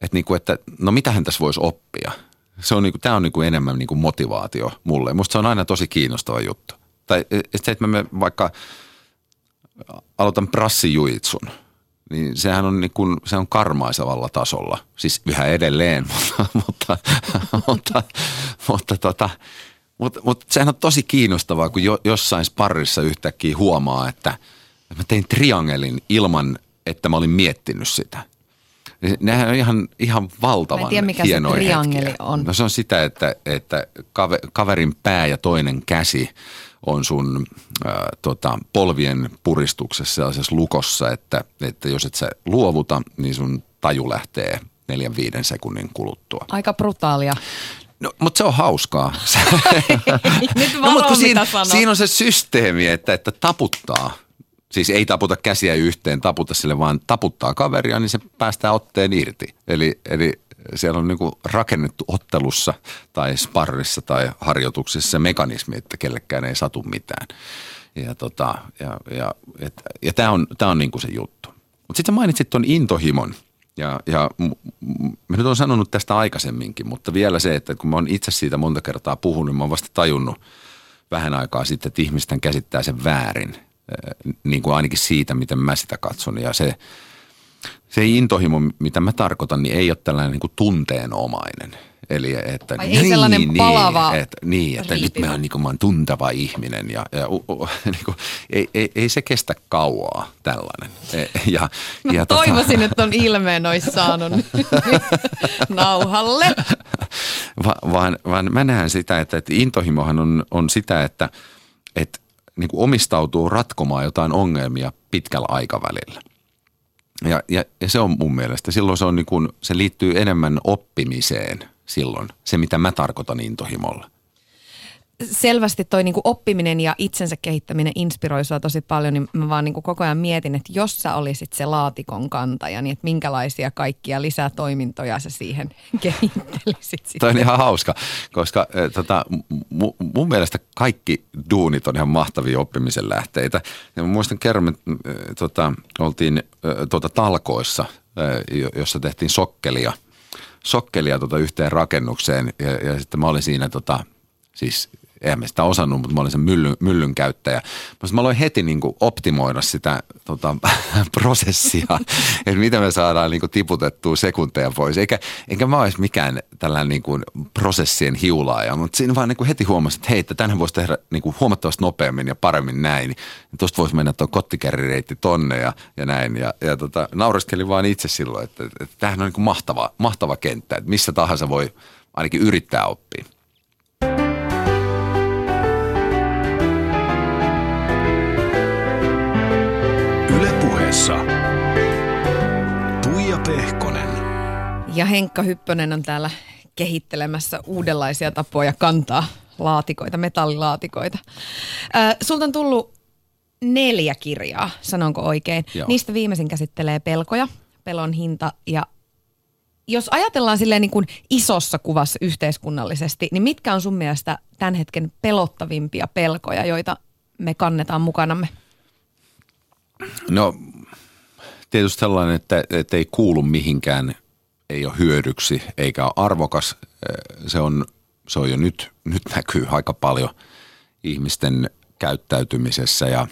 että, niin kuin, että no mitähän tässä voisi oppia. Se on niin kuin, tämä on niin kuin enemmän niin kuin motivaatio mulle. Musta se on aina tosi kiinnostava juttu. Tai se, että mä vaikka aloitan prassijujitsun, niin sehän on, niin kuin, se on karmaisevalla tasolla. Siis yhä edelleen, [LAUGHS] mutta, mutta, mutta, mutta tota, mutta mut sehän on tosi kiinnostavaa, kun jo, jossain sparrissa yhtäkkiä huomaa, että mä tein triangelin ilman, että mä olin miettinyt sitä. Nehän on ihan, ihan valtavan tiedä, mikä hienoja se triangeli hetkiä. on. No se on sitä, että, että kaverin pää ja toinen käsi on sun äh, tota, polvien puristuksessa sellaisessa lukossa, että, että jos et sä luovuta, niin sun taju lähtee neljän viiden sekunnin kuluttua. Aika brutaalia. No, mutta se on hauskaa. [LAUGHS] Nyt no, mutta siinä, siinä on se systeemi, että, että taputtaa. Siis ei taputa käsiä yhteen, taputa sille, vaan taputtaa kaveria, niin se päästää otteen irti. Eli, eli siellä on niinku rakennettu ottelussa tai sparrissa tai harjoituksissa se mekanismi, että kellekään ei satu mitään. Ja, tota, ja, ja, ja, ja tämä on, tää on niinku se juttu. Mutta sitten mainitsit tuon intohimon – ja, ja mä nyt olen sanonut tästä aikaisemminkin, mutta vielä se, että kun mä oon itse siitä monta kertaa puhunut, niin mä oon vasta tajunnut vähän aikaa sitten, että ihmisten käsittää sen väärin, niin kuin ainakin siitä, miten mä sitä katson. Ja se, se intohimo, mitä mä tarkoitan, niin ei ole tällainen niin kuin tunteenomainen – Eli että Ai niin, ei sellainen niin, palava että, niin, että nyt mä oon, niin kuin, mä oon tuntava ihminen ja, ja u, u, [LAUGHS] niin kuin, ei, ei, ei, se kestä kauaa tällainen. E, ja, mä ja tota- toivoisin, tota... että on ilmeen olisi saanut [LAUGHS] nauhalle. Va, vaan, vaan mä näen sitä, että, että intohimohan on, on sitä, että, että niin kuin omistautuu ratkomaan jotain ongelmia pitkällä aikavälillä. Ja, ja, ja se on mun mielestä, silloin se, on niin kuin, se liittyy enemmän oppimiseen – silloin, se mitä mä tarkoitan intohimolla? selvästi toi niinku oppiminen ja itsensä kehittäminen inspiroi sua tosi paljon, niin mä vaan niinku koko ajan mietin, että jos sä olisit se laatikon kantaja, niin että minkälaisia kaikkia lisätoimintoja sä siihen [LAUGHS] kehittelisit Toi on ihan hauska, koska äh, tota, mu, mun mielestä kaikki duunit on ihan mahtavia oppimisen lähteitä. Ja mä muistan kerran, että äh, tota, oltiin äh, tota, talkoissa, jossa tehtiin sokkelia – sokkelia tota yhteen rakennukseen. Ja, ja sitten mä olin siinä tota, siis eihän me sitä osannut, mutta mä olin sen myllyn, myllyn käyttäjä. Mä aloin heti niin kuin optimoida sitä tota, [LAUGHS] prosessia, [LAUGHS] että miten me saadaan niin kuin tiputettua sekunteja pois. Eikä, eikä mä olisi mikään tällainen niin kuin prosessien hiulaaja, mutta siinä vaan niin kuin heti huomasin, että hei, että tänhän voisi tehdä niin kuin huomattavasti nopeammin ja paremmin näin. Tuosta voisi mennä tuo kottikärrireitti tonne ja, ja näin. Ja, ja tota, naureskelin vaan itse silloin, että, että, että tämähän on niin kuin mahtava, mahtava kenttä, että missä tahansa voi ainakin yrittää oppia. Ja Henkka Hyppönen on täällä kehittelemässä uudenlaisia tapoja kantaa laatikoita, metallilaatikoita. Äh, sulta on tullut neljä kirjaa, sanonko oikein. Joo. Niistä viimeisin käsittelee pelkoja, pelon hinta ja jos ajatellaan silleen niin kuin isossa kuvassa yhteiskunnallisesti, niin mitkä on sun mielestä tämän hetken pelottavimpia pelkoja, joita me kannetaan mukanamme? No tietysti sellainen, että, että ei kuulu mihinkään, ei ole hyödyksi eikä ole arvokas. Se on, se on jo nyt, nyt näkyy aika paljon ihmisten käyttäytymisessä ja,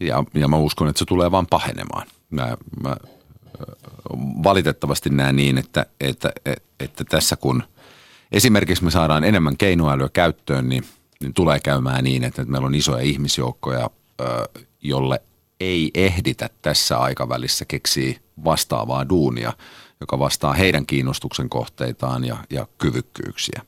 ja, ja mä uskon, että se tulee vaan pahenemaan. Mä, mä valitettavasti näen niin, että, että, että, että tässä kun esimerkiksi me saadaan enemmän keinoälyä käyttöön, niin, niin tulee käymään niin, että meillä on isoja ihmisjoukkoja, jolle ei ehditä tässä aikavälissä keksiä vastaavaa duunia, joka vastaa heidän kiinnostuksen kohteitaan ja, ja kyvykkyyksiä.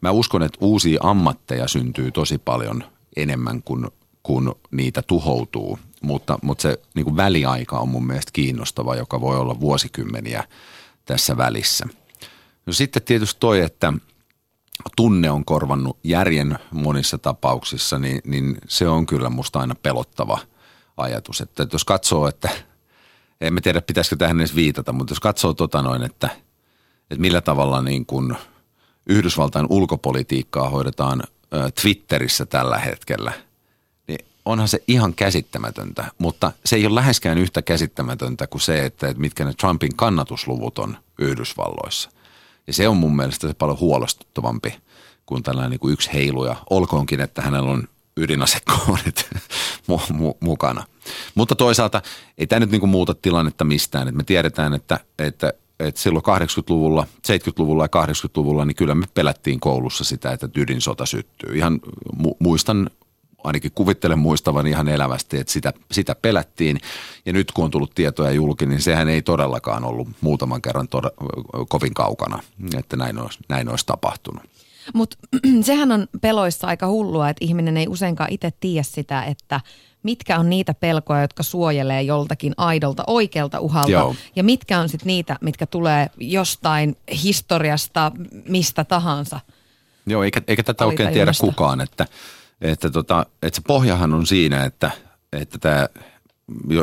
Mä uskon, että uusia ammatteja syntyy tosi paljon enemmän kuin, kuin niitä tuhoutuu – mutta, mutta se niin kuin väliaika on mun mielestä kiinnostava, joka voi olla vuosikymmeniä tässä välissä. No sitten tietysti toi, että tunne on korvannut järjen monissa tapauksissa, niin, niin se on kyllä musta aina pelottava ajatus. Että jos katsoo, että en mä tiedä pitäisikö tähän edes viitata, mutta jos katsoo tota noin, että, että millä tavalla niin kuin Yhdysvaltain ulkopolitiikkaa hoidetaan Twitterissä tällä hetkellä – onhan se ihan käsittämätöntä, mutta se ei ole läheskään yhtä käsittämätöntä kuin se, että mitkä ne Trumpin kannatusluvut on Yhdysvalloissa. Ja se on mun mielestä se paljon huolestuttavampi kuin tällainen niin kuin yksi heiluja. Olkoonkin, että hänellä on ydinasekoodit [LAUGHS] mu- mu- mukana. Mutta toisaalta ei tämä nyt niin kuin muuta tilannetta mistään. Et me tiedetään, että, että, että silloin 80-luvulla, 70-luvulla ja 80-luvulla, niin kyllä me pelättiin koulussa sitä, että ydinsota syttyy. Ihan mu- muistan ainakin kuvittelen muistavan ihan elävästi, että sitä, sitä pelättiin. Ja nyt kun on tullut tietoja julki, niin sehän ei todellakaan ollut muutaman kerran tod- kovin kaukana, että näin olisi, näin olisi tapahtunut. Mutta [CLEARS THROAT] sehän on peloissa aika hullua, että ihminen ei useinkaan itse tiedä sitä, että mitkä on niitä pelkoja, jotka suojelee joltakin aidolta oikealta uhalta. Joo. Ja mitkä on sitten niitä, mitkä tulee jostain historiasta, mistä tahansa. Joo, eikä, eikä tätä oikein tiedä kukaan, että – että, tota, että se pohjahan on siinä, että, että tämä,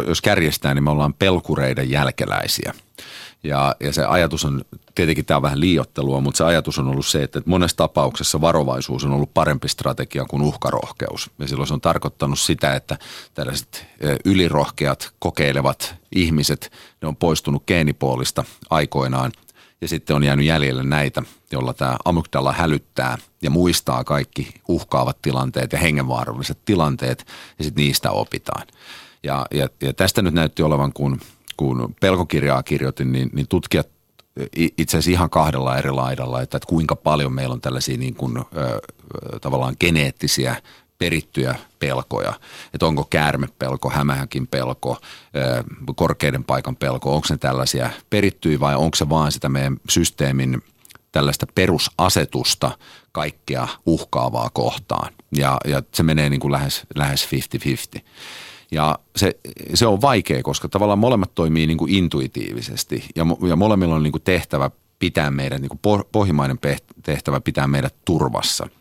jos kärjestää, niin me ollaan pelkureiden jälkeläisiä. Ja, ja se ajatus on, tietenkin tämä on vähän liiottelua, mutta se ajatus on ollut se, että monessa tapauksessa varovaisuus on ollut parempi strategia kuin uhkarohkeus. Ja silloin se on tarkoittanut sitä, että tällaiset ylirohkeat, kokeilevat ihmiset, ne on poistunut geenipuolista aikoinaan – ja sitten on jäänyt jäljelle näitä, jolla tämä amygdala hälyttää ja muistaa kaikki uhkaavat tilanteet ja hengenvaaralliset tilanteet ja sitten niistä opitaan. Ja, ja, ja tästä nyt näytti olevan, kun, kun pelkokirjaa kirjoitin, niin, niin tutkijat itse asiassa ihan kahdella eri laidalla, että, että kuinka paljon meillä on tällaisia niin kuin, ö, tavallaan geneettisiä perittyjä pelkoja. Että onko käärmepelko, hämähäkin pelko, korkeiden paikan pelko, onko ne tällaisia perittyjä vai onko se vaan sitä meidän systeemin tällaista perusasetusta kaikkea uhkaavaa kohtaan. Ja, ja se menee niin kuin lähes, lähes 50-50. Ja se, se on vaikea, koska tavallaan molemmat toimii niin kuin intuitiivisesti. Ja, ja molemmilla on niin kuin tehtävä pitää meidän, niin kuin pohjimainen tehtävä pitää meidät turvassa –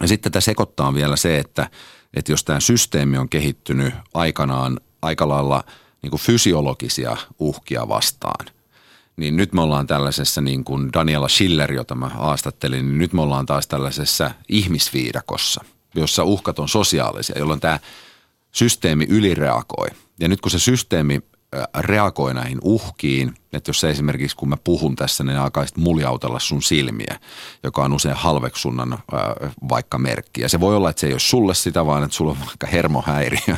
ja sitten tätä sekoittaa vielä se, että, että jos tämä systeemi on kehittynyt aikanaan aika lailla niin kuin fysiologisia uhkia vastaan, niin nyt me ollaan tällaisessa niin kuin Daniela Schiller, jota mä haastattelin, niin nyt me ollaan taas tällaisessa ihmisviidakossa, jossa uhkat on sosiaalisia, jolloin tämä systeemi ylireagoi. Ja nyt kun se systeemi reagoi näihin uhkiin Että jos esimerkiksi kun mä puhun tässä, niin alkaisit muljautella sun silmiä, joka on usein halveksunnan äh, vaikka merkki. Ja se voi olla, että se ei ole sulle sitä, vaan että sulla on vaikka hermohäiriö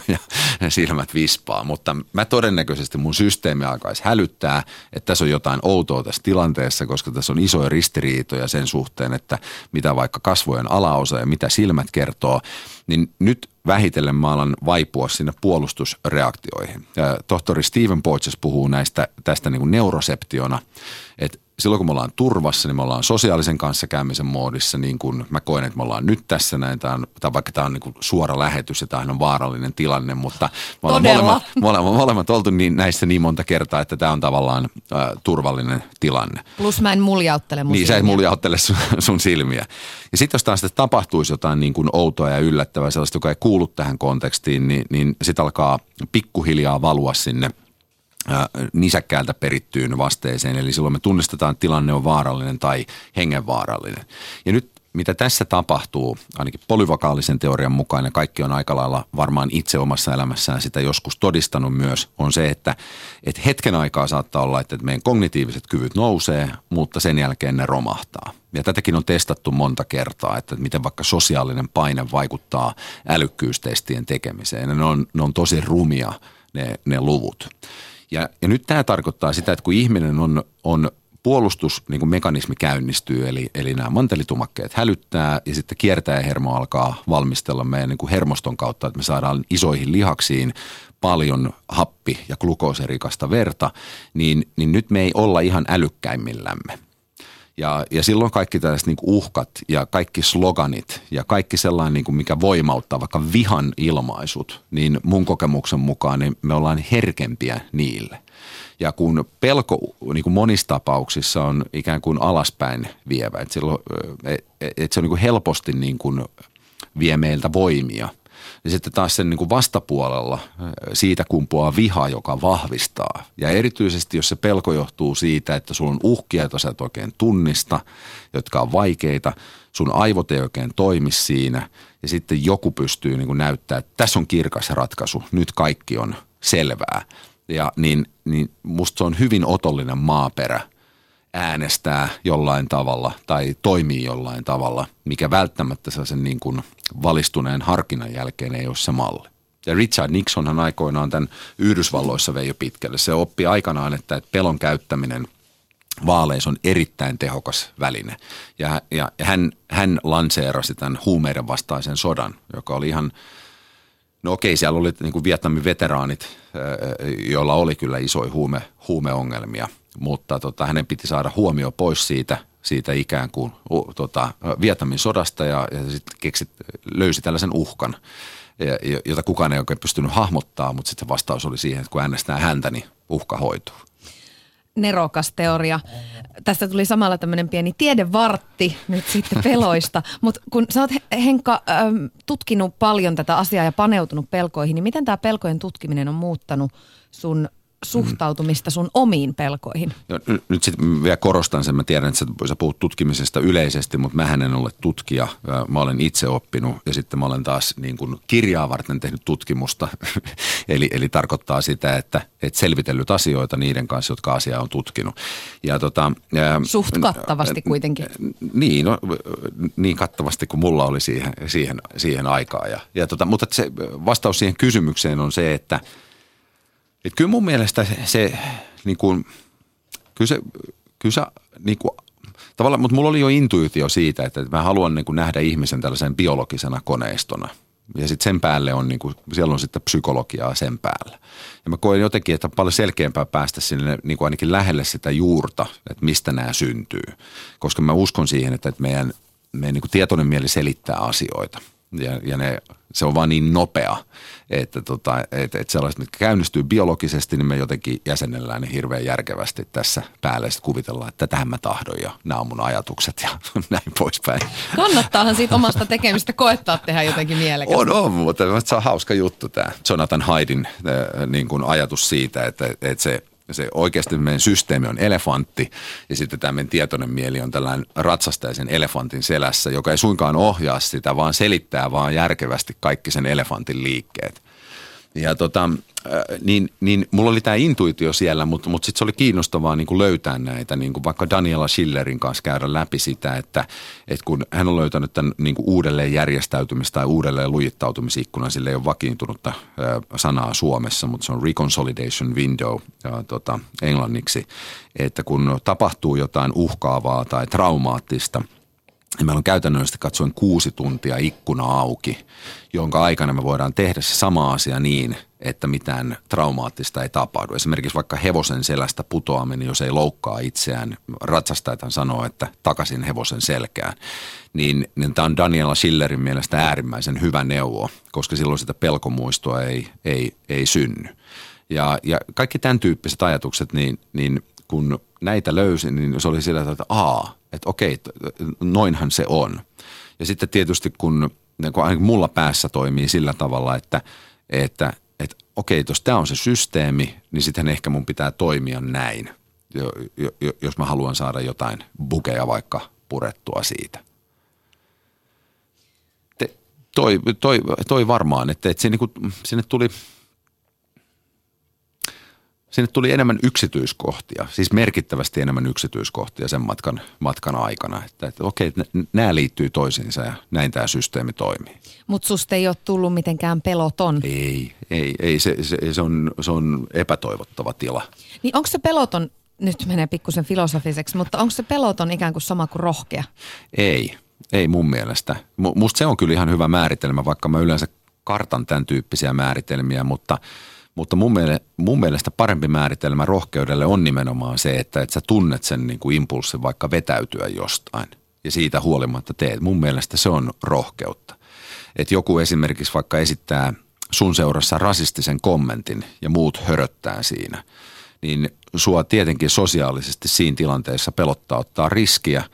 ja silmät vispaa. Mutta mä todennäköisesti mun systeemi alkaisi hälyttää, että tässä on jotain outoa tässä tilanteessa, koska tässä on isoja ristiriitoja sen suhteen, että mitä vaikka kasvojen alaosa ja mitä silmät kertoo. Niin nyt vähitellen mä alan vaipua sinne puolustusreaktioihin. Ja tohtori Steven Porges puhuu näistä, tästä niin kuin neuroseptiona, että silloin kun me ollaan turvassa, niin me ollaan sosiaalisen kanssakäymisen moodissa, niin kuin mä koen, että me ollaan nyt tässä näin, tämä on, tämä, vaikka tämä on niin suora lähetys ja tämä on vaarallinen tilanne, mutta me ollaan molemmat, molemmat, molemmat oltu niin, näissä niin monta kertaa, että tämä on tavallaan äh, turvallinen tilanne. Plus mä en muljauttele mun Niin, silmiä. sä et muljauttele sun, sun silmiä. Ja sitten jos taas sitten tapahtuisi jotain niin kuin outoa ja yllättävää, sellaista, joka ei kuulu tähän kontekstiin, niin, niin sitten alkaa pikkuhiljaa valua sinne – nisäkkäältä perittyyn vasteeseen. Eli silloin me tunnistetaan, että tilanne on vaarallinen tai hengenvaarallinen. Ja nyt mitä tässä tapahtuu, ainakin polyvakaalisen teorian mukaan, ja kaikki on aika lailla varmaan itse omassa elämässään sitä joskus todistanut myös, on se, että, että hetken aikaa saattaa olla, että meidän kognitiiviset kyvyt nousee, mutta sen jälkeen ne romahtaa. Ja tätäkin on testattu monta kertaa, että miten vaikka sosiaalinen paine vaikuttaa älykkyystestien tekemiseen. Ne on, ne on tosi rumia ne, ne luvut. Ja, ja nyt tämä tarkoittaa sitä, että kun ihminen on, on puolustusmekanismi niin käynnistyy, eli, eli nämä mantelitumakkeet hälyttää ja sitten kiertäjähermo alkaa valmistella meidän niin kuin hermoston kautta, että me saadaan isoihin lihaksiin paljon happi- ja glukooserikasta verta, niin, niin nyt me ei olla ihan älykkäimmillämme. Ja, ja silloin kaikki tällaiset niin uhkat ja kaikki sloganit ja kaikki sellainen, niin kuin mikä voimauttaa, vaikka vihan ilmaisut, niin mun kokemuksen mukaan niin me ollaan herkempiä niille. Ja kun pelko niin kuin monissa tapauksissa on ikään kuin alaspäin vievä, että, silloin, että se on niin kuin helposti niin kuin vie meiltä voimia – ja sitten taas sen niin kuin vastapuolella siitä kumpuaa viha, joka vahvistaa. Ja erityisesti, jos se pelko johtuu siitä, että sulla on uhkia, joita sä et oikein tunnista, jotka on vaikeita, sun aivot ei oikein toimi siinä, ja sitten joku pystyy niin kuin näyttämään, että tässä on kirkas ratkaisu, nyt kaikki on selvää. Ja niin, niin musta se on hyvin otollinen maaperä – äänestää jollain tavalla tai toimii jollain tavalla, mikä välttämättä sen niin kuin valistuneen harkinnan jälkeen ei ole se malli. Ja Richard Nixonhan aikoinaan tämän Yhdysvalloissa vei jo pitkälle. Se oppi aikanaan, että pelon käyttäminen vaaleissa on erittäin tehokas väline. Ja, ja, ja hän, hän lanseerasi tämän huumeiden vastaisen sodan, joka oli ihan – No okei, siellä oli niin kuin Vietnamin veteraanit, joilla oli kyllä isoja huume, huumeongelmia, mutta tota, hänen piti saada huomio pois siitä, siitä ikään kuin tota, Vietnamin sodasta ja, ja sitten keksit, löysi tällaisen uhkan, jota kukaan ei oikein pystynyt hahmottaa, mutta sitten vastaus oli siihen, että kun äänestää häntä, niin uhka hoituu nerokas teoria. Tästä tuli samalla tämmöinen pieni tiedevartti nyt sitten peloista. [LAUGHS] Mutta kun sä oot Henkka tutkinut paljon tätä asiaa ja paneutunut pelkoihin, niin miten tämä pelkojen tutkiminen on muuttanut sun suhtautumista sun omiin pelkoihin? No, nyt sitten vielä korostan sen, mä tiedän, että sä puhut tutkimisesta yleisesti, mutta mä en ole tutkija. Mä olen itse oppinut ja sitten mä olen taas niin kuin kirjaa varten tehnyt tutkimusta. [LAUGHS] eli, eli tarkoittaa sitä, että, että selvitellyt asioita niiden kanssa, jotka asiaa on tutkinut. Ja tota, Suht kattavasti kuitenkin. Niin, no, niin kattavasti kuin mulla oli siihen, siihen, siihen aikaan. Ja, ja tota, mutta se vastaus siihen kysymykseen on se, että – et kyllä mun mielestä se, se niin kuin, kyllä se, kyllä se niin kuin, tavallaan, mutta mulla oli jo intuitio siitä, että mä haluan niin kuin nähdä ihmisen tällaisen biologisena koneistona. Ja sitten sen päälle on, niin kuin, siellä on sitten psykologiaa sen päällä. Ja mä koen jotenkin, että on paljon selkeämpää päästä sinne niin kuin ainakin lähelle sitä juurta, että mistä nämä syntyy. Koska mä uskon siihen, että meidän, meidän niin kuin tietoinen mieli selittää asioita – ja, ja ne, se on vaan niin nopea, että, tota, että, että sellaiset, mitkä käynnistyy biologisesti, niin me jotenkin jäsenellään ne hirveän järkevästi tässä päälle. Sitten kuvitellaan, että tätähän mä tahdon ja nämä on mun ajatukset ja [LAUGHS] näin poispäin. Kannattaahan siitä omasta tekemistä koettaa tehdä jotenkin mielekästä. On, on, mutta se on hauska juttu tämä Jonathan Haidin äh, niin kuin ajatus siitä, että, että se – ja se oikeasti meidän systeemi on elefantti ja sitten tämä meidän tietoinen mieli on tällainen ratsastaisen elefantin selässä, joka ei suinkaan ohjaa sitä, vaan selittää vaan järkevästi kaikki sen elefantin liikkeet. Ja tota, niin, niin mulla oli tämä intuitio siellä, mutta, mutta sitten se oli kiinnostavaa niin kuin löytää näitä, niin kuin vaikka Daniela Schillerin kanssa käydä läpi sitä, että, että kun hän on löytänyt tämän niin kuin uudelleen järjestäytymistä tai uudelleen lujittautumisikkunan, sille ei ole vakiintunutta sanaa Suomessa, mutta se on reconsolidation window ja, tota, englanniksi, että kun tapahtuu jotain uhkaavaa tai traumaattista – meillä on käytännöllisesti katsoen kuusi tuntia ikkuna auki, jonka aikana me voidaan tehdä se sama asia niin, että mitään traumaattista ei tapahdu. Esimerkiksi vaikka hevosen selästä putoaminen, jos ei loukkaa itseään, ratsastajat sanoo, että takaisin hevosen selkään, niin, niin tämä on Daniela Schillerin mielestä äärimmäisen hyvä neuvo, koska silloin sitä pelkomuistoa ei, ei, ei synny. Ja, ja kaikki tämän tyyppiset ajatukset, niin, niin kun näitä löysin, niin se oli sillä että aa, että okei, noinhan se on. Ja sitten tietysti kun, niin kun ainakin mulla päässä toimii sillä tavalla, että, että, että okei, jos tämä on se systeemi, niin sitten ehkä mun pitää toimia näin, jos mä haluan saada jotain bukeja vaikka purettua siitä. Te, toi, toi, toi varmaan, että, että se, niin kuin, sinne tuli – sinne tuli enemmän yksityiskohtia, siis merkittävästi enemmän yksityiskohtia sen matkan, matkan aikana. Että, että okei, että nämä liittyy toisiinsa ja näin tämä systeemi toimii. Mutta susta ei ole tullut mitenkään peloton? Ei, ei, ei se, se, se, on, se on epätoivottava tila. Niin onko se peloton, nyt menee pikkusen filosofiseksi, mutta onko se peloton ikään kuin sama kuin rohkea? Ei, ei mun mielestä. Musta se on kyllä ihan hyvä määritelmä, vaikka mä yleensä kartan tämän tyyppisiä määritelmiä, mutta – mutta mun mielestä, mun mielestä parempi määritelmä rohkeudelle on nimenomaan se, että, että sä tunnet sen niin kuin impulssin vaikka vetäytyä jostain ja siitä huolimatta teet. Mun mielestä se on rohkeutta. Että joku esimerkiksi vaikka esittää sun seurassa rasistisen kommentin ja muut höröttää siinä, niin sua tietenkin sosiaalisesti siinä tilanteessa pelottaa ottaa riskiä,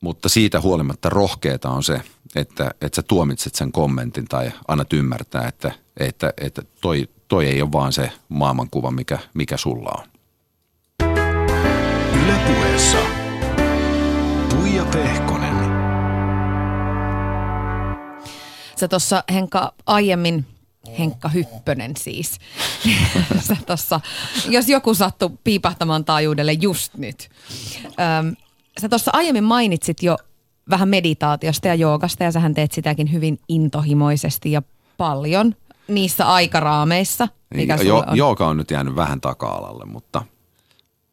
mutta siitä huolimatta rohkeeta on se, että, että sä tuomitset sen kommentin tai annat ymmärtää, että, että, että toi, toi ei ole vaan se maailmankuva, mikä, mikä sulla on. Ylepuheessa Tuija Pehkonen. Sä tuossa Henka aiemmin Henkka Hyppönen siis. [LAUGHS] Sä tossa, jos joku sattuu piipahtamaan taajuudelle just nyt. Öm, sä tuossa aiemmin mainitsit jo vähän meditaatiosta ja joogasta ja sähän teet sitäkin hyvin intohimoisesti ja paljon niissä aikaraameissa, mikä niin, jo, on. Jooga on nyt jäänyt vähän taka-alalle, mutta –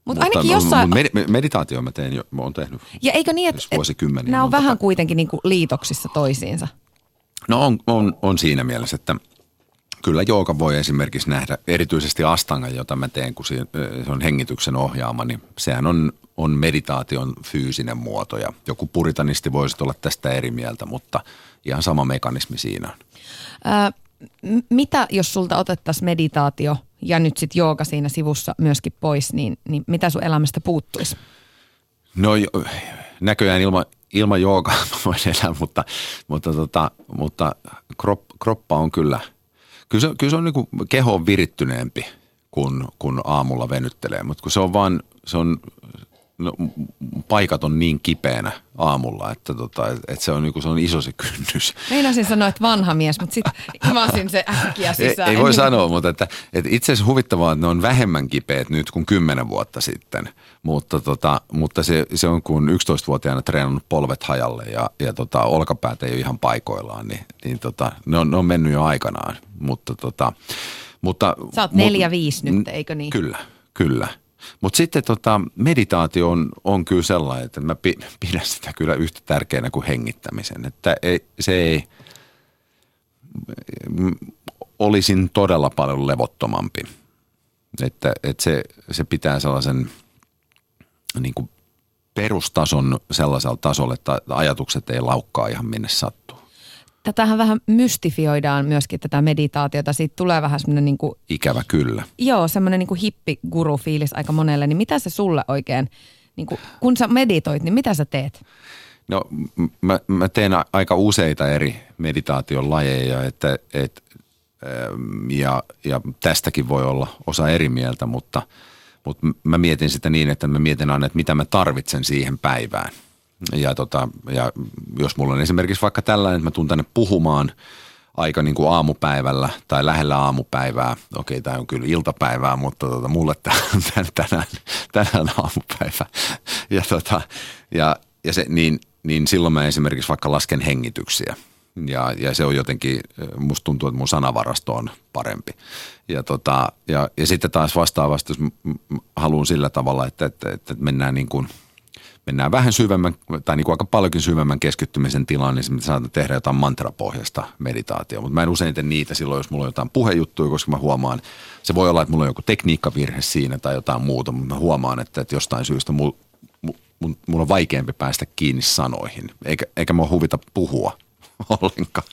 Mut mutta ainakin jossain... Med- meditaatio mä teen jo, mä oon tehnyt Ja eikö niin, että et, nämä on vähän kuitenkin niinku liitoksissa toisiinsa? No on, on, on siinä mielessä, että kyllä jooga voi esimerkiksi nähdä, erityisesti astanga, jota mä teen, kun se on hengityksen ohjaama, niin sehän on, on meditaation fyysinen muoto ja joku puritanisti voisi olla tästä eri mieltä, mutta ihan sama mekanismi siinä on. Äh, mitä jos sulta otettaisiin meditaatio ja nyt sitten jooga siinä sivussa myöskin pois, niin, niin mitä sun elämästä puuttuisi? No näköjään ilman, ilman joogaa [LAUGHS] voin elää, mutta, mutta, tota, mutta krop, kroppa on kyllä, kyllä se, kyllä se on niin kuin keho on virittyneempi kun, kun aamulla venyttelee, mutta kun se on vaan, se on no, paikat on niin kipeänä aamulla, että, tota, että se, on, niin kuin, se on iso se [LAUGHS] kynnys. Meinasin sanoa, että vanha mies, mutta sitten imasin se äkkiä sisään. Ei, ei voi niin. sanoa, mutta että, että itse asiassa huvittavaa, että ne on vähemmän kipeät nyt kuin kymmenen vuotta sitten. Mutta, tota, mutta se, se on kun 11-vuotiaana treenannut polvet hajalle ja, ja tota, olkapäät ei ole ihan paikoillaan, niin, niin tota, ne, on, ne on mennyt jo aikanaan. Mutta, tota, mutta, Sä oot neljä viisi nyt, eikö niin? Kyllä, kyllä. Mutta sitten tota, meditaatio on, on kyllä sellainen, että mä pidän sitä kyllä yhtä tärkeänä kuin hengittämisen. Että ei, se ei, olisin todella paljon levottomampi. Että, että se, se pitää sellaisen niin kuin perustason sellaisella tasolla, että ajatukset ei laukkaa ihan minne sattuu tätähän vähän mystifioidaan myöskin tätä meditaatiota. Siitä tulee vähän semmoinen niin kuin, Ikävä kyllä. Joo, semmoinen niin hippiguru-fiilis aika monelle. Niin mitä se sulle oikein, niin kuin, kun sä meditoit, niin mitä sä teet? No mä, mä teen aika useita eri meditaation lajeja, että, et, ähm, ja, ja tästäkin voi olla osa eri mieltä, mutta, mutta mä mietin sitä niin, että mä mietin aina, että mitä mä tarvitsen siihen päivään – ja, tota, ja jos mulla on esimerkiksi vaikka tällainen, että mä tuun tänne puhumaan aika niin kuin aamupäivällä tai lähellä aamupäivää. Okei, tämä on kyllä iltapäivää, mutta tota, mulle tänään, tänään, tänään aamupäivä. Ja, tota, ja, ja se, niin, niin silloin mä esimerkiksi vaikka lasken hengityksiä. Ja, ja se on jotenkin, musta tuntuu, että mun sanavarasto on parempi. Ja, tota, ja, ja sitten taas vastaavasti, jos haluan sillä tavalla, että, että, että mennään niin kuin – mennään vähän syvemmän, tai niin kuin aika paljonkin syvemmän keskittymisen tilaan, niin saatan tehdä jotain mantrapohjasta meditaatiota. Mutta mä en usein tee niitä silloin, jos mulla on jotain puhejuttuja, koska mä huomaan, se voi olla, että mulla on joku tekniikkavirhe siinä tai jotain muuta, mutta mä huomaan, että, että jostain syystä mulla mun, mun on vaikeampi päästä kiinni sanoihin, eikä, eikä mua huvita puhua [LAUGHS] ollenkaan.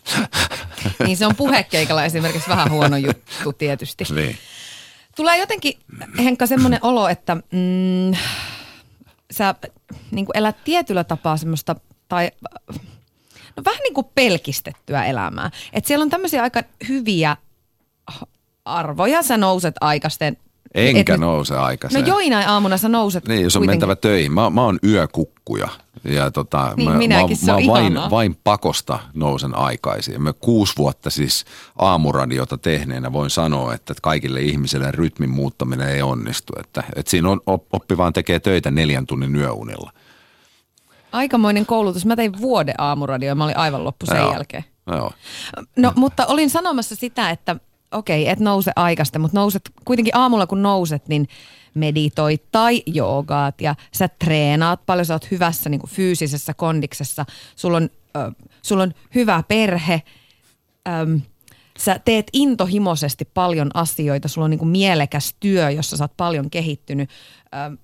Niin se on puhekeikalla esimerkiksi vähän huono juttu tietysti. Niin. Tulee jotenkin, Henkka, semmoinen olo, että mm, sä niin kuin elät tietyllä tapaa semmoista, tai no vähän niin kuin pelkistettyä elämää. Että siellä on tämmöisiä aika hyviä arvoja, sä nouset aikaisten Enkä et, nouse aikaisin. No joinain aamuna sä nouset Niin, jos on kuitenkin. mentävä töihin. Mä, mä oon yökukkuja. Ja tota, niin, mä, minäkin, mä, mä vain, vain pakosta nousen aikaisin. Mä kuusi vuotta siis aamuradiota tehneenä voin sanoa, että kaikille ihmisille rytmin muuttaminen ei onnistu. Että, että siinä on, oppi vaan tekee töitä neljän tunnin yöunilla. Aikamoinen koulutus. Mä tein vuoden aamuradio ja mä olin aivan loppu sen Joo. jälkeen. Joo. No, mutta olin sanomassa sitä, että okei, et nouse aikaista, mutta nouset kuitenkin aamulla kun nouset, niin meditoit tai joogaat ja sä treenaat paljon, sä oot hyvässä niin kuin fyysisessä kondiksessa, sulla on, äh, sul on hyvä perhe, ähm, sä teet intohimoisesti paljon asioita, sulla on niin kuin mielekäs työ, jossa sä oot paljon kehittynyt. Ähm,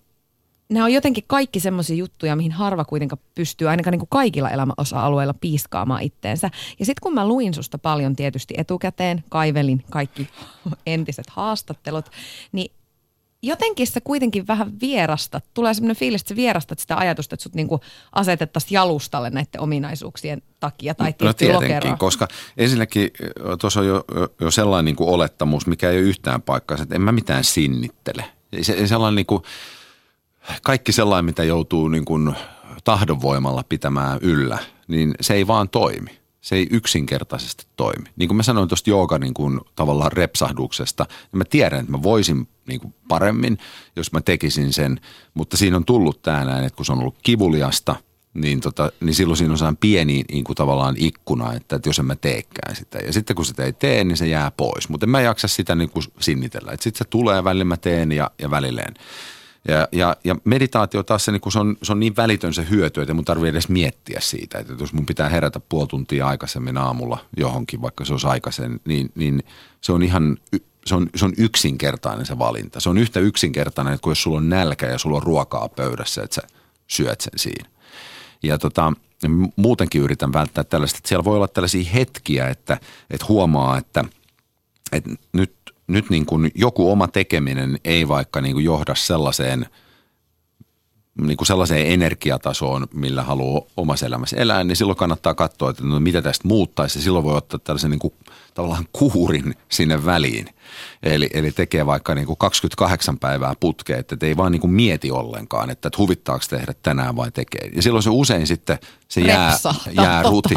nämä on jotenkin kaikki semmoisia juttuja, mihin harva kuitenkaan pystyy ainakaan niin kuin kaikilla elämäosa-alueilla piiskaamaan itteensä. Ja sitten kun mä luin susta paljon tietysti etukäteen, kaivelin kaikki [LAUGHS] entiset haastattelut, niin jotenkin sä kuitenkin vähän vierastat. Tulee semmoinen fiilis, että sä vierastat sitä ajatusta, että sut niinku asetettaisiin jalustalle näiden ominaisuuksien takia tai No tietenkin, lokeroa. koska ensinnäkin tuossa on jo, jo sellainen niin kuin olettamus, mikä ei ole yhtään paikkaa, että en mä mitään sinnittele. Se, sellainen niin kuin, kaikki sellainen, mitä joutuu niin kuin tahdonvoimalla pitämään yllä, niin se ei vaan toimi. Se ei yksinkertaisesti toimi. Niin kuin mä sanoin tuosta jooga niin kuin tavallaan repsahduksesta, niin mä tiedän, että mä voisin niin kuin paremmin, jos mä tekisin sen, mutta siinä on tullut tämä näin, että kun se on ollut kivuliasta, niin, tota, niin silloin siinä on sellainen pieni niin kuin tavallaan ikkuna, että, että jos en mä teekään sitä. Ja sitten kun sitä ei tee, niin se jää pois. Mutta en mä jaksa sitä niin kuin sinnitellä. Sitten se tulee, välillä mä teen ja, ja välilleen. Ja, ja, ja meditaatio taas se, niin se, on, se on niin välitön se hyöty, että mun tarvii edes miettiä siitä. Että jos mun pitää herätä puoli tuntia aikaisemmin aamulla johonkin, vaikka se olisi aikaisemmin, niin, niin se on ihan se on, se on yksinkertainen se valinta. Se on yhtä yksinkertainen, että kun jos sulla on nälkä ja sulla on ruokaa pöydässä, että sä syöt sen siinä. Ja tota, muutenkin yritän välttää tällaista, että siellä voi olla tällaisia hetkiä, että, että huomaa, että, että nyt nyt niin kuin joku oma tekeminen ei vaikka niin kuin johda sellaiseen, niin kuin sellaiseen energiatasoon, millä haluaa omassa elämässä elää, niin silloin kannattaa katsoa, että no mitä tästä muuttaisi. Silloin voi ottaa tällaisen niin kuin, tavallaan kuurin sinne väliin. Eli, eli tekee vaikka niin kuin 28 päivää putkeen, että ei vaan niin kuin mieti ollenkaan, että, että huvittaako tehdä tänään vai tekee. Ja silloin se usein sitten se jää, jää ruti.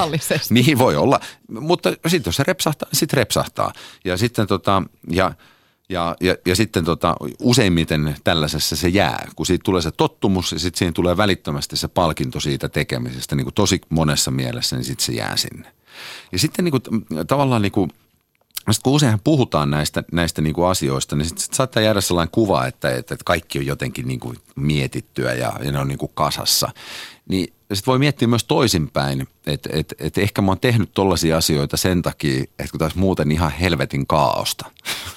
[LAUGHS] Niin voi olla, mutta sitten jos se repsahtaa, sitten repsahtaa. Ja sitten tota, ja ja, ja, ja sitten tota, useimmiten tällaisessa se jää, kun siitä tulee se tottumus ja sitten siihen tulee välittömästi se palkinto siitä tekemisestä, niin kuin tosi monessa mielessä, niin sitten se jää sinne. Ja sitten niin kuin, tavallaan niin kuin, sitten kun useinhan puhutaan näistä, näistä niin kuin asioista, niin sitten sit saattaa jäädä sellainen kuva, että, että, että kaikki on jotenkin niin kuin mietittyä ja, ja ne on niin kuin kasassa. Niin sitten voi miettiä myös toisinpäin, että, että, että ehkä mä oon tehnyt tollaisia asioita sen takia, että kun taas muuten ihan helvetin kaaosta.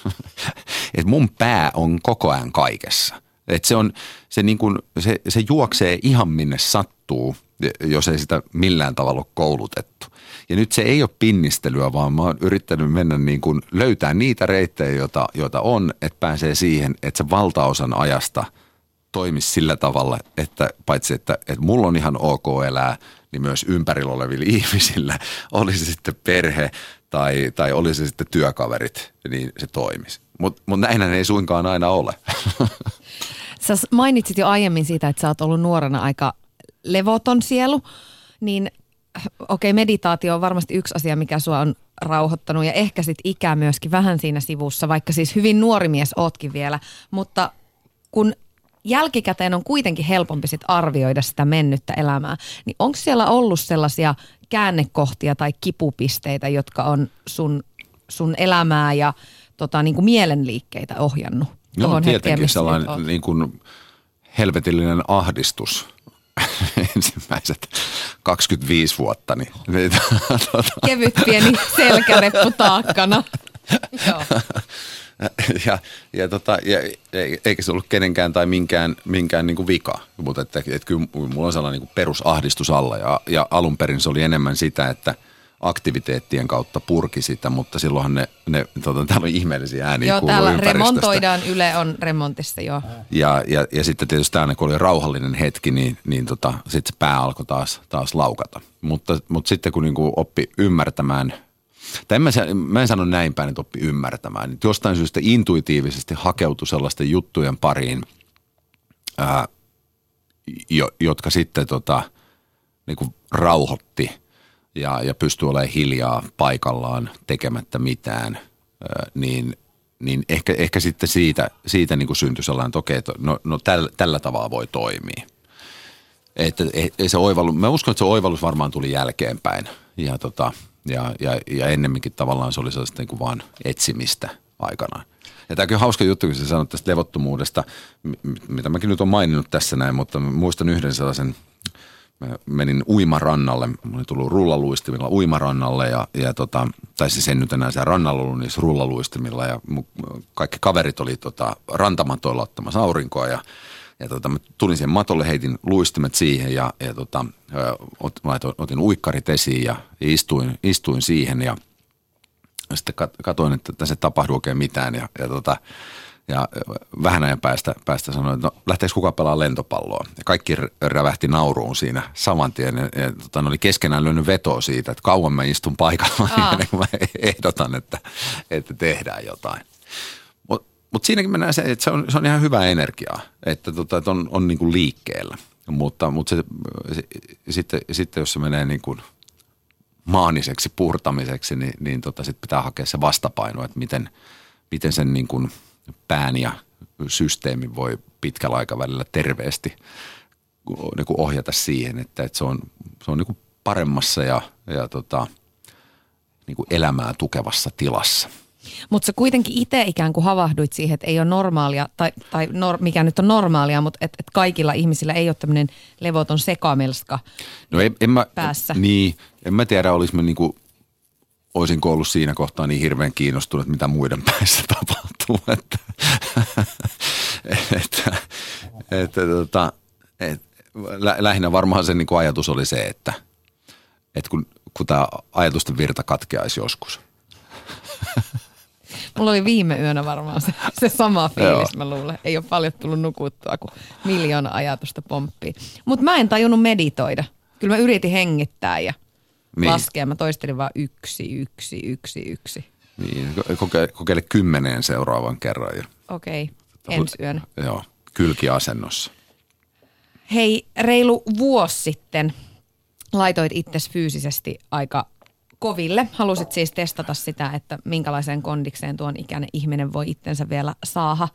[LAUGHS] että mun pää on koko ajan kaikessa. Että se, on, se, niin kuin, se, se juoksee ihan minne sattuu, jos ei sitä millään tavalla ole koulutettu. Ja nyt se ei ole pinnistelyä, vaan mä oon yrittänyt mennä niin kuin löytää niitä reittejä, joita, joita on, että pääsee siihen, että se valtaosan ajasta toimisi sillä tavalla, että paitsi että, että mulla on ihan ok elää, niin myös ympärillä olevilla [LAUGHS] ihmisillä, olisi sitten perhe tai, tai olisi sitten työkaverit, niin se toimisi. Mutta mut näinhän ei suinkaan aina ole. [LAUGHS] Sä mainitsit jo aiemmin siitä, että sä oot ollut nuorena aika levoton sielu, niin okei, okay, meditaatio on varmasti yksi asia, mikä sua on rauhoittanut ja ehkä sit ikä myöskin vähän siinä sivussa, vaikka siis hyvin nuori mies ootkin vielä, mutta kun jälkikäteen on kuitenkin helpompi sit arvioida sitä mennyttä elämää, niin onko siellä ollut sellaisia käännekohtia tai kipupisteitä, jotka on sun, sun elämää ja tota, niin kuin mielenliikkeitä ohjannut? No tietenkin sellainen niin kuin helvetillinen ahdistus [LAUGHS] ensimmäiset 25 vuotta. Niin, niin, tuota. Kevyt pieni selkäreppu taakkana. [LAUGHS] Joo. ja, ja, tota, ja, eikä se ollut kenenkään tai minkään, minkään niin kuin vika, mutta että, että kyllä mulla on sellainen niin kuin perusahdistus alla ja, ja alun perin se oli enemmän sitä, että – aktiviteettien kautta purki sitä, mutta silloinhan ne, ne tota, täällä on ihmeellisiä ääniä Joo, täällä remontoidaan, Yle on remontissa jo. Ja, ja, ja sitten tietysti aina kun oli rauhallinen hetki, niin, niin tota, sitten se pää alkoi taas, taas laukata. Mutta, mutta sitten kun niinku oppi ymmärtämään tai en mä, mä en sano näin päin, että oppi ymmärtämään. Niin jostain syystä intuitiivisesti hakeutui sellaisten juttujen pariin, ää, jo, jotka sitten tota, niin kuin rauhoitti – ja, ja pystyy olemaan hiljaa paikallaan tekemättä mitään, niin, niin ehkä, ehkä sitten siitä, siitä niin kuin syntyi sellainen, että okei, no, no tällä, tällä tavalla voi toimia. Että ei se oivallus, mä uskon, että se oivallus varmaan tuli jälkeenpäin ja, tota, ja, ja, ja ennemminkin tavallaan se oli sellaista niin kuin vaan etsimistä aikanaan. Ja tämäkin on hauska juttu, kun sä sanoit tästä levottomuudesta, mitä mäkin nyt olen maininnut tässä näin, mutta muistan yhden sellaisen – mä menin uimarannalle, mä olin tullut rullaluistimilla uimarannalle ja, ja tota, tai siis en nyt enää siellä rannalla ollut niissä rullaluistimilla. Ja mu, kaikki kaverit oli tota, rantamatoilla ottamassa aurinkoa ja, ja tota, mä tulin siihen matolle, heitin luistimet siihen ja, ja tota, ot, otin, otin uikkarit esiin ja istuin, istuin siihen ja sitten katsoin, että tässä ei tapahdu oikein mitään. Ja, ja tota, ja vähän ajan päästä, päästä sanoin, että no lähteekö kuka pelaa lentopalloa. Ja kaikki rävähti nauruun siinä saman tien. Ja, ja tota, ne oli keskenään lyönyt vetoa siitä, että kauan mä istun paikalla ennen kuin mä ehdotan, että, että tehdään jotain. Mutta mut siinäkin mennään se, että se on, se on ihan hyvää energiaa, että, tota, että on, on niin kuin liikkeellä. Mutta, mutta se, se, sitten, sitten jos se menee niin kuin maaniseksi purtamiseksi, niin, niin tota, sitten pitää hakea se vastapaino, että miten, miten sen niin kuin – pään ja systeemi voi pitkällä aikavälillä terveesti niin kuin ohjata siihen, että, että se on, se on niin kuin paremmassa ja, ja tota, niin kuin elämää tukevassa tilassa. Mutta sä kuitenkin itse ikään kuin havahduit siihen, että ei ole normaalia, tai, tai nor, mikä nyt on normaalia, mutta että et kaikilla ihmisillä ei ole tämmöinen levoton sekamelska no en, en mä, päässä. Niin, en mä tiedä, olisi mä niinku olisinko ollut siinä kohtaa niin hirveän kiinnostunut, mitä muiden [LAUGHS] päissä tapahtuu. Että, että, että, tota, että lähinnä varmaan se niin kuin ajatus oli se, että, että kun, kun tämä ajatusten virta katkeaisi joskus. [LAUGHS] Mulla oli viime yönä varmaan se, se sama fiilis, mä luulen. Ei ole paljon tullut nukuttua, kun miljoona ajatusta pomppii. Mutta mä en tajunnut meditoida. Kyllä mä yritin hengittää ja – niin. laskea. Mä toistelin vaan yksi, yksi, yksi, yksi. Niin, kokeile, kokeile kymmeneen seuraavan kerran. Okei, okay. ensi yönä. Joo, kylkiasennossa. Hei, reilu vuosi sitten laitoit itsesi fyysisesti aika koville. Halusit siis testata sitä, että minkälaiseen kondikseen tuon ikäinen ihminen voi itsensä vielä saada.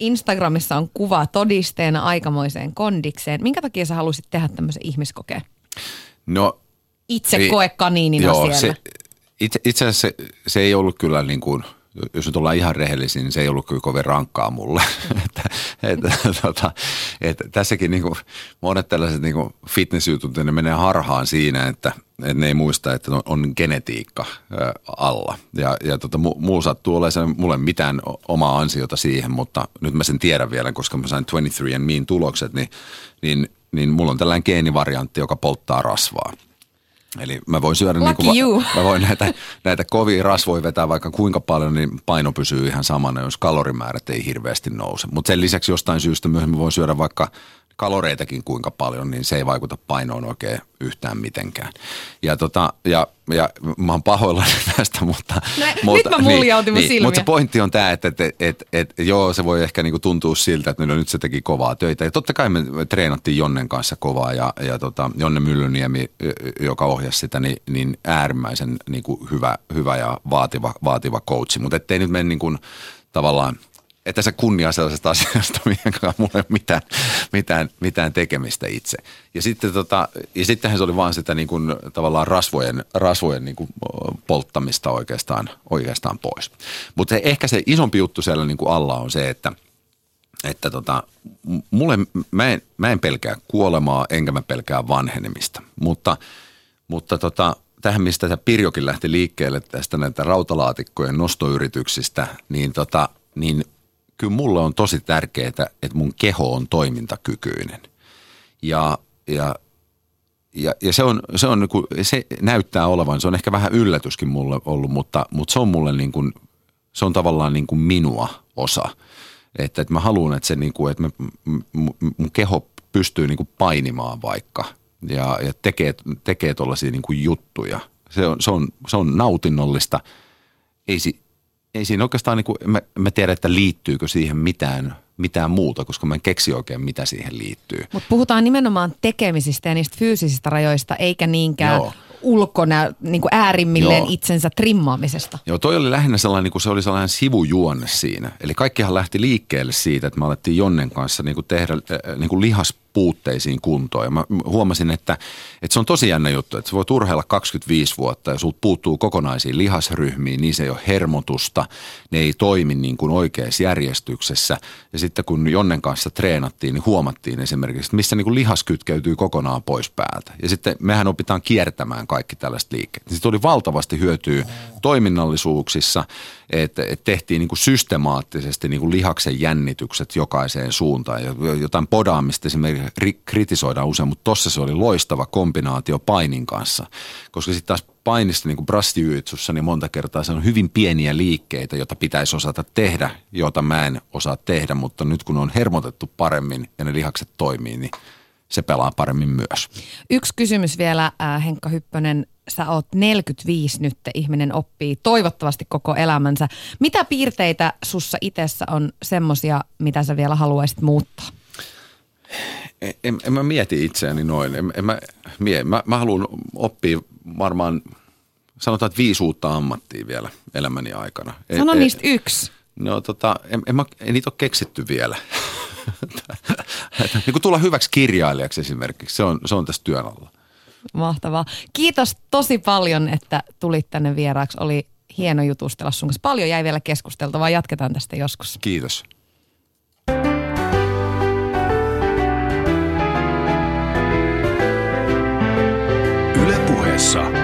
Instagramissa on kuva todisteena aikamoiseen kondikseen. Minkä takia sä halusit tehdä tämmöisen ihmiskokeen? No itse ei, koe kaniinina joo, siellä. Se, itse, itse asiassa se, se ei ollut kyllä niin kuin, jos nyt ollaan ihan rehellisiä, niin se ei ollut kyllä kovin rankkaa mulle. [LAUGHS] että, että, [LAUGHS] tota, että tässäkin niin kuin, monet tällaiset niin kuin fitnessjutut, ne menee harhaan siinä, että, että ne ei muista, että on, on genetiikka ä, alla. Ja, ja tota, muu sattuu olemaan mulle mitään omaa ansiota siihen, mutta nyt mä sen tiedän vielä, koska mä sain 23andMein tulokset, niin, niin, niin mulla on tällainen geenivariantti, joka polttaa rasvaa. Eli mä voin syödä niin kuin, mä voin näitä, näitä kovia rasvoja vetää vaikka kuinka paljon, niin paino pysyy ihan samana, jos kalorimäärät ei hirveästi nouse. Mutta sen lisäksi jostain syystä myöhemmin voin syödä vaikka kaloreitakin kuinka paljon, niin se ei vaikuta painoon oikein yhtään mitenkään. Ja, tota, ja, ja mä oon pahoillani [LAUGHS] tästä, mutta... No, mutta, nyt mä muljautin niin, niin, Mutta se pointti on tämä, että, että, että, että, joo, se voi ehkä niinku tuntua siltä, että no, nyt se teki kovaa töitä. Ja totta kai me treenattiin Jonnen kanssa kovaa ja, ja tota, Jonne Myllyniemi, joka ohjasi sitä, niin, niin äärimmäisen niinku hyvä, hyvä ja vaativa, vaativa coachi. Mutta ettei nyt mene niin kuin, tavallaan – että se kunnia sellaisesta [LAUGHS] asiasta, mihin mulla ei ole mitään, mitään, mitään tekemistä itse. Ja, sitten tota, ja sittenhän se oli vaan sitä niin kuin, tavallaan rasvojen, rasvojen niin kuin polttamista oikeastaan, oikeastaan pois. Mutta ehkä se isompi juttu siellä niin kuin alla on se, että, että tota, mulle, mä, en, mä en pelkää kuolemaa enkä mä pelkää vanhenemista, mutta, mutta tota, tähän, mistä tämä Pirjokin lähti liikkeelle tästä näitä rautalaatikkojen nostoyrityksistä, niin, tota, niin kyllä mulle on tosi tärkeää, että mun keho on toimintakykyinen. Ja, ja, ja, ja se, on, se, on, niinku, se näyttää olevan, se on ehkä vähän yllätyskin mulle ollut, mutta, mutta se on mulle niin kuin, se on tavallaan niin kuin minua osa. Että, että mä haluan, että, se niin kuin, että mä, mun keho pystyy niin kuin painimaan vaikka ja, ja tekee, tekee tuollaisia niin kuin juttuja. Se on, se, on, se on nautinnollista. Ei, ei siinä oikeastaan, niin kuin, mä, mä tiedä, että liittyykö siihen mitään, mitään muuta, koska mä en keksi oikein, mitä siihen liittyy. Mutta puhutaan nimenomaan tekemisistä ja niistä fyysisistä rajoista, eikä niinkään Joo ulkona niin kuin äärimmilleen Joo. itsensä trimmaamisesta. Joo, toi oli lähinnä sellainen, niin kuin se oli sellainen sivujuonne siinä. Eli kaikkihan lähti liikkeelle siitä, että me alettiin Jonnen kanssa niin kuin tehdä niin kuin lihas puutteisiin kuntoon. Ja mä huomasin, että, että se on tosi jännä juttu, että se voi turheilla 25 vuotta ja sulta puuttuu kokonaisiin lihasryhmiin, niin se ei ole hermotusta, ne ei toimi niin kuin oikeassa järjestyksessä. Ja sitten kun Jonnen kanssa treenattiin, niin huomattiin esimerkiksi, että missä niin kuin lihas kytkeytyy kokonaan pois päältä. Ja sitten mehän opitaan kiertämään kaikki tällaiset liikkeet. Sitten oli valtavasti hyötyä toiminnallisuuksissa, että, että tehtiin niin kuin systemaattisesti niin kuin lihaksen jännitykset jokaiseen suuntaan. Jotain podaamista esimerkiksi kritisoidaan usein, mutta tossa se oli loistava kombinaatio painin kanssa, koska sitten taas painista niin kuin niin monta kertaa se on hyvin pieniä liikkeitä, joita pitäisi osata tehdä, joita mä en osaa tehdä, mutta nyt kun on hermotettu paremmin ja ne lihakset toimii, niin se pelaa paremmin myös. Yksi kysymys vielä, äh, Henkka Hyppönen. Sä oot 45 nyt, ihminen oppii toivottavasti koko elämänsä. Mitä piirteitä sussa itsessä on semmosia, mitä sä vielä haluaisit muuttaa? En, en, en mä mieti itseäni noin. En, en mä, mie, mä, mä haluan oppia varmaan, sanotaan, että viisi uutta ammattia vielä elämäni aikana. Sano en, niistä yksi. No tota, en, en, mä, en niitä ole keksitty vielä. [LAUGHS] niin kuin tulla hyväksi kirjailijaksi esimerkiksi, se on, se on tässä työn alla. Mahtavaa. Kiitos tosi paljon, että tulit tänne vieraaksi. Oli hieno jutustella sun kanssa. Paljon jäi vielä keskusteltavaa. Jatketaan tästä joskus. Kiitos. Yle puheessa.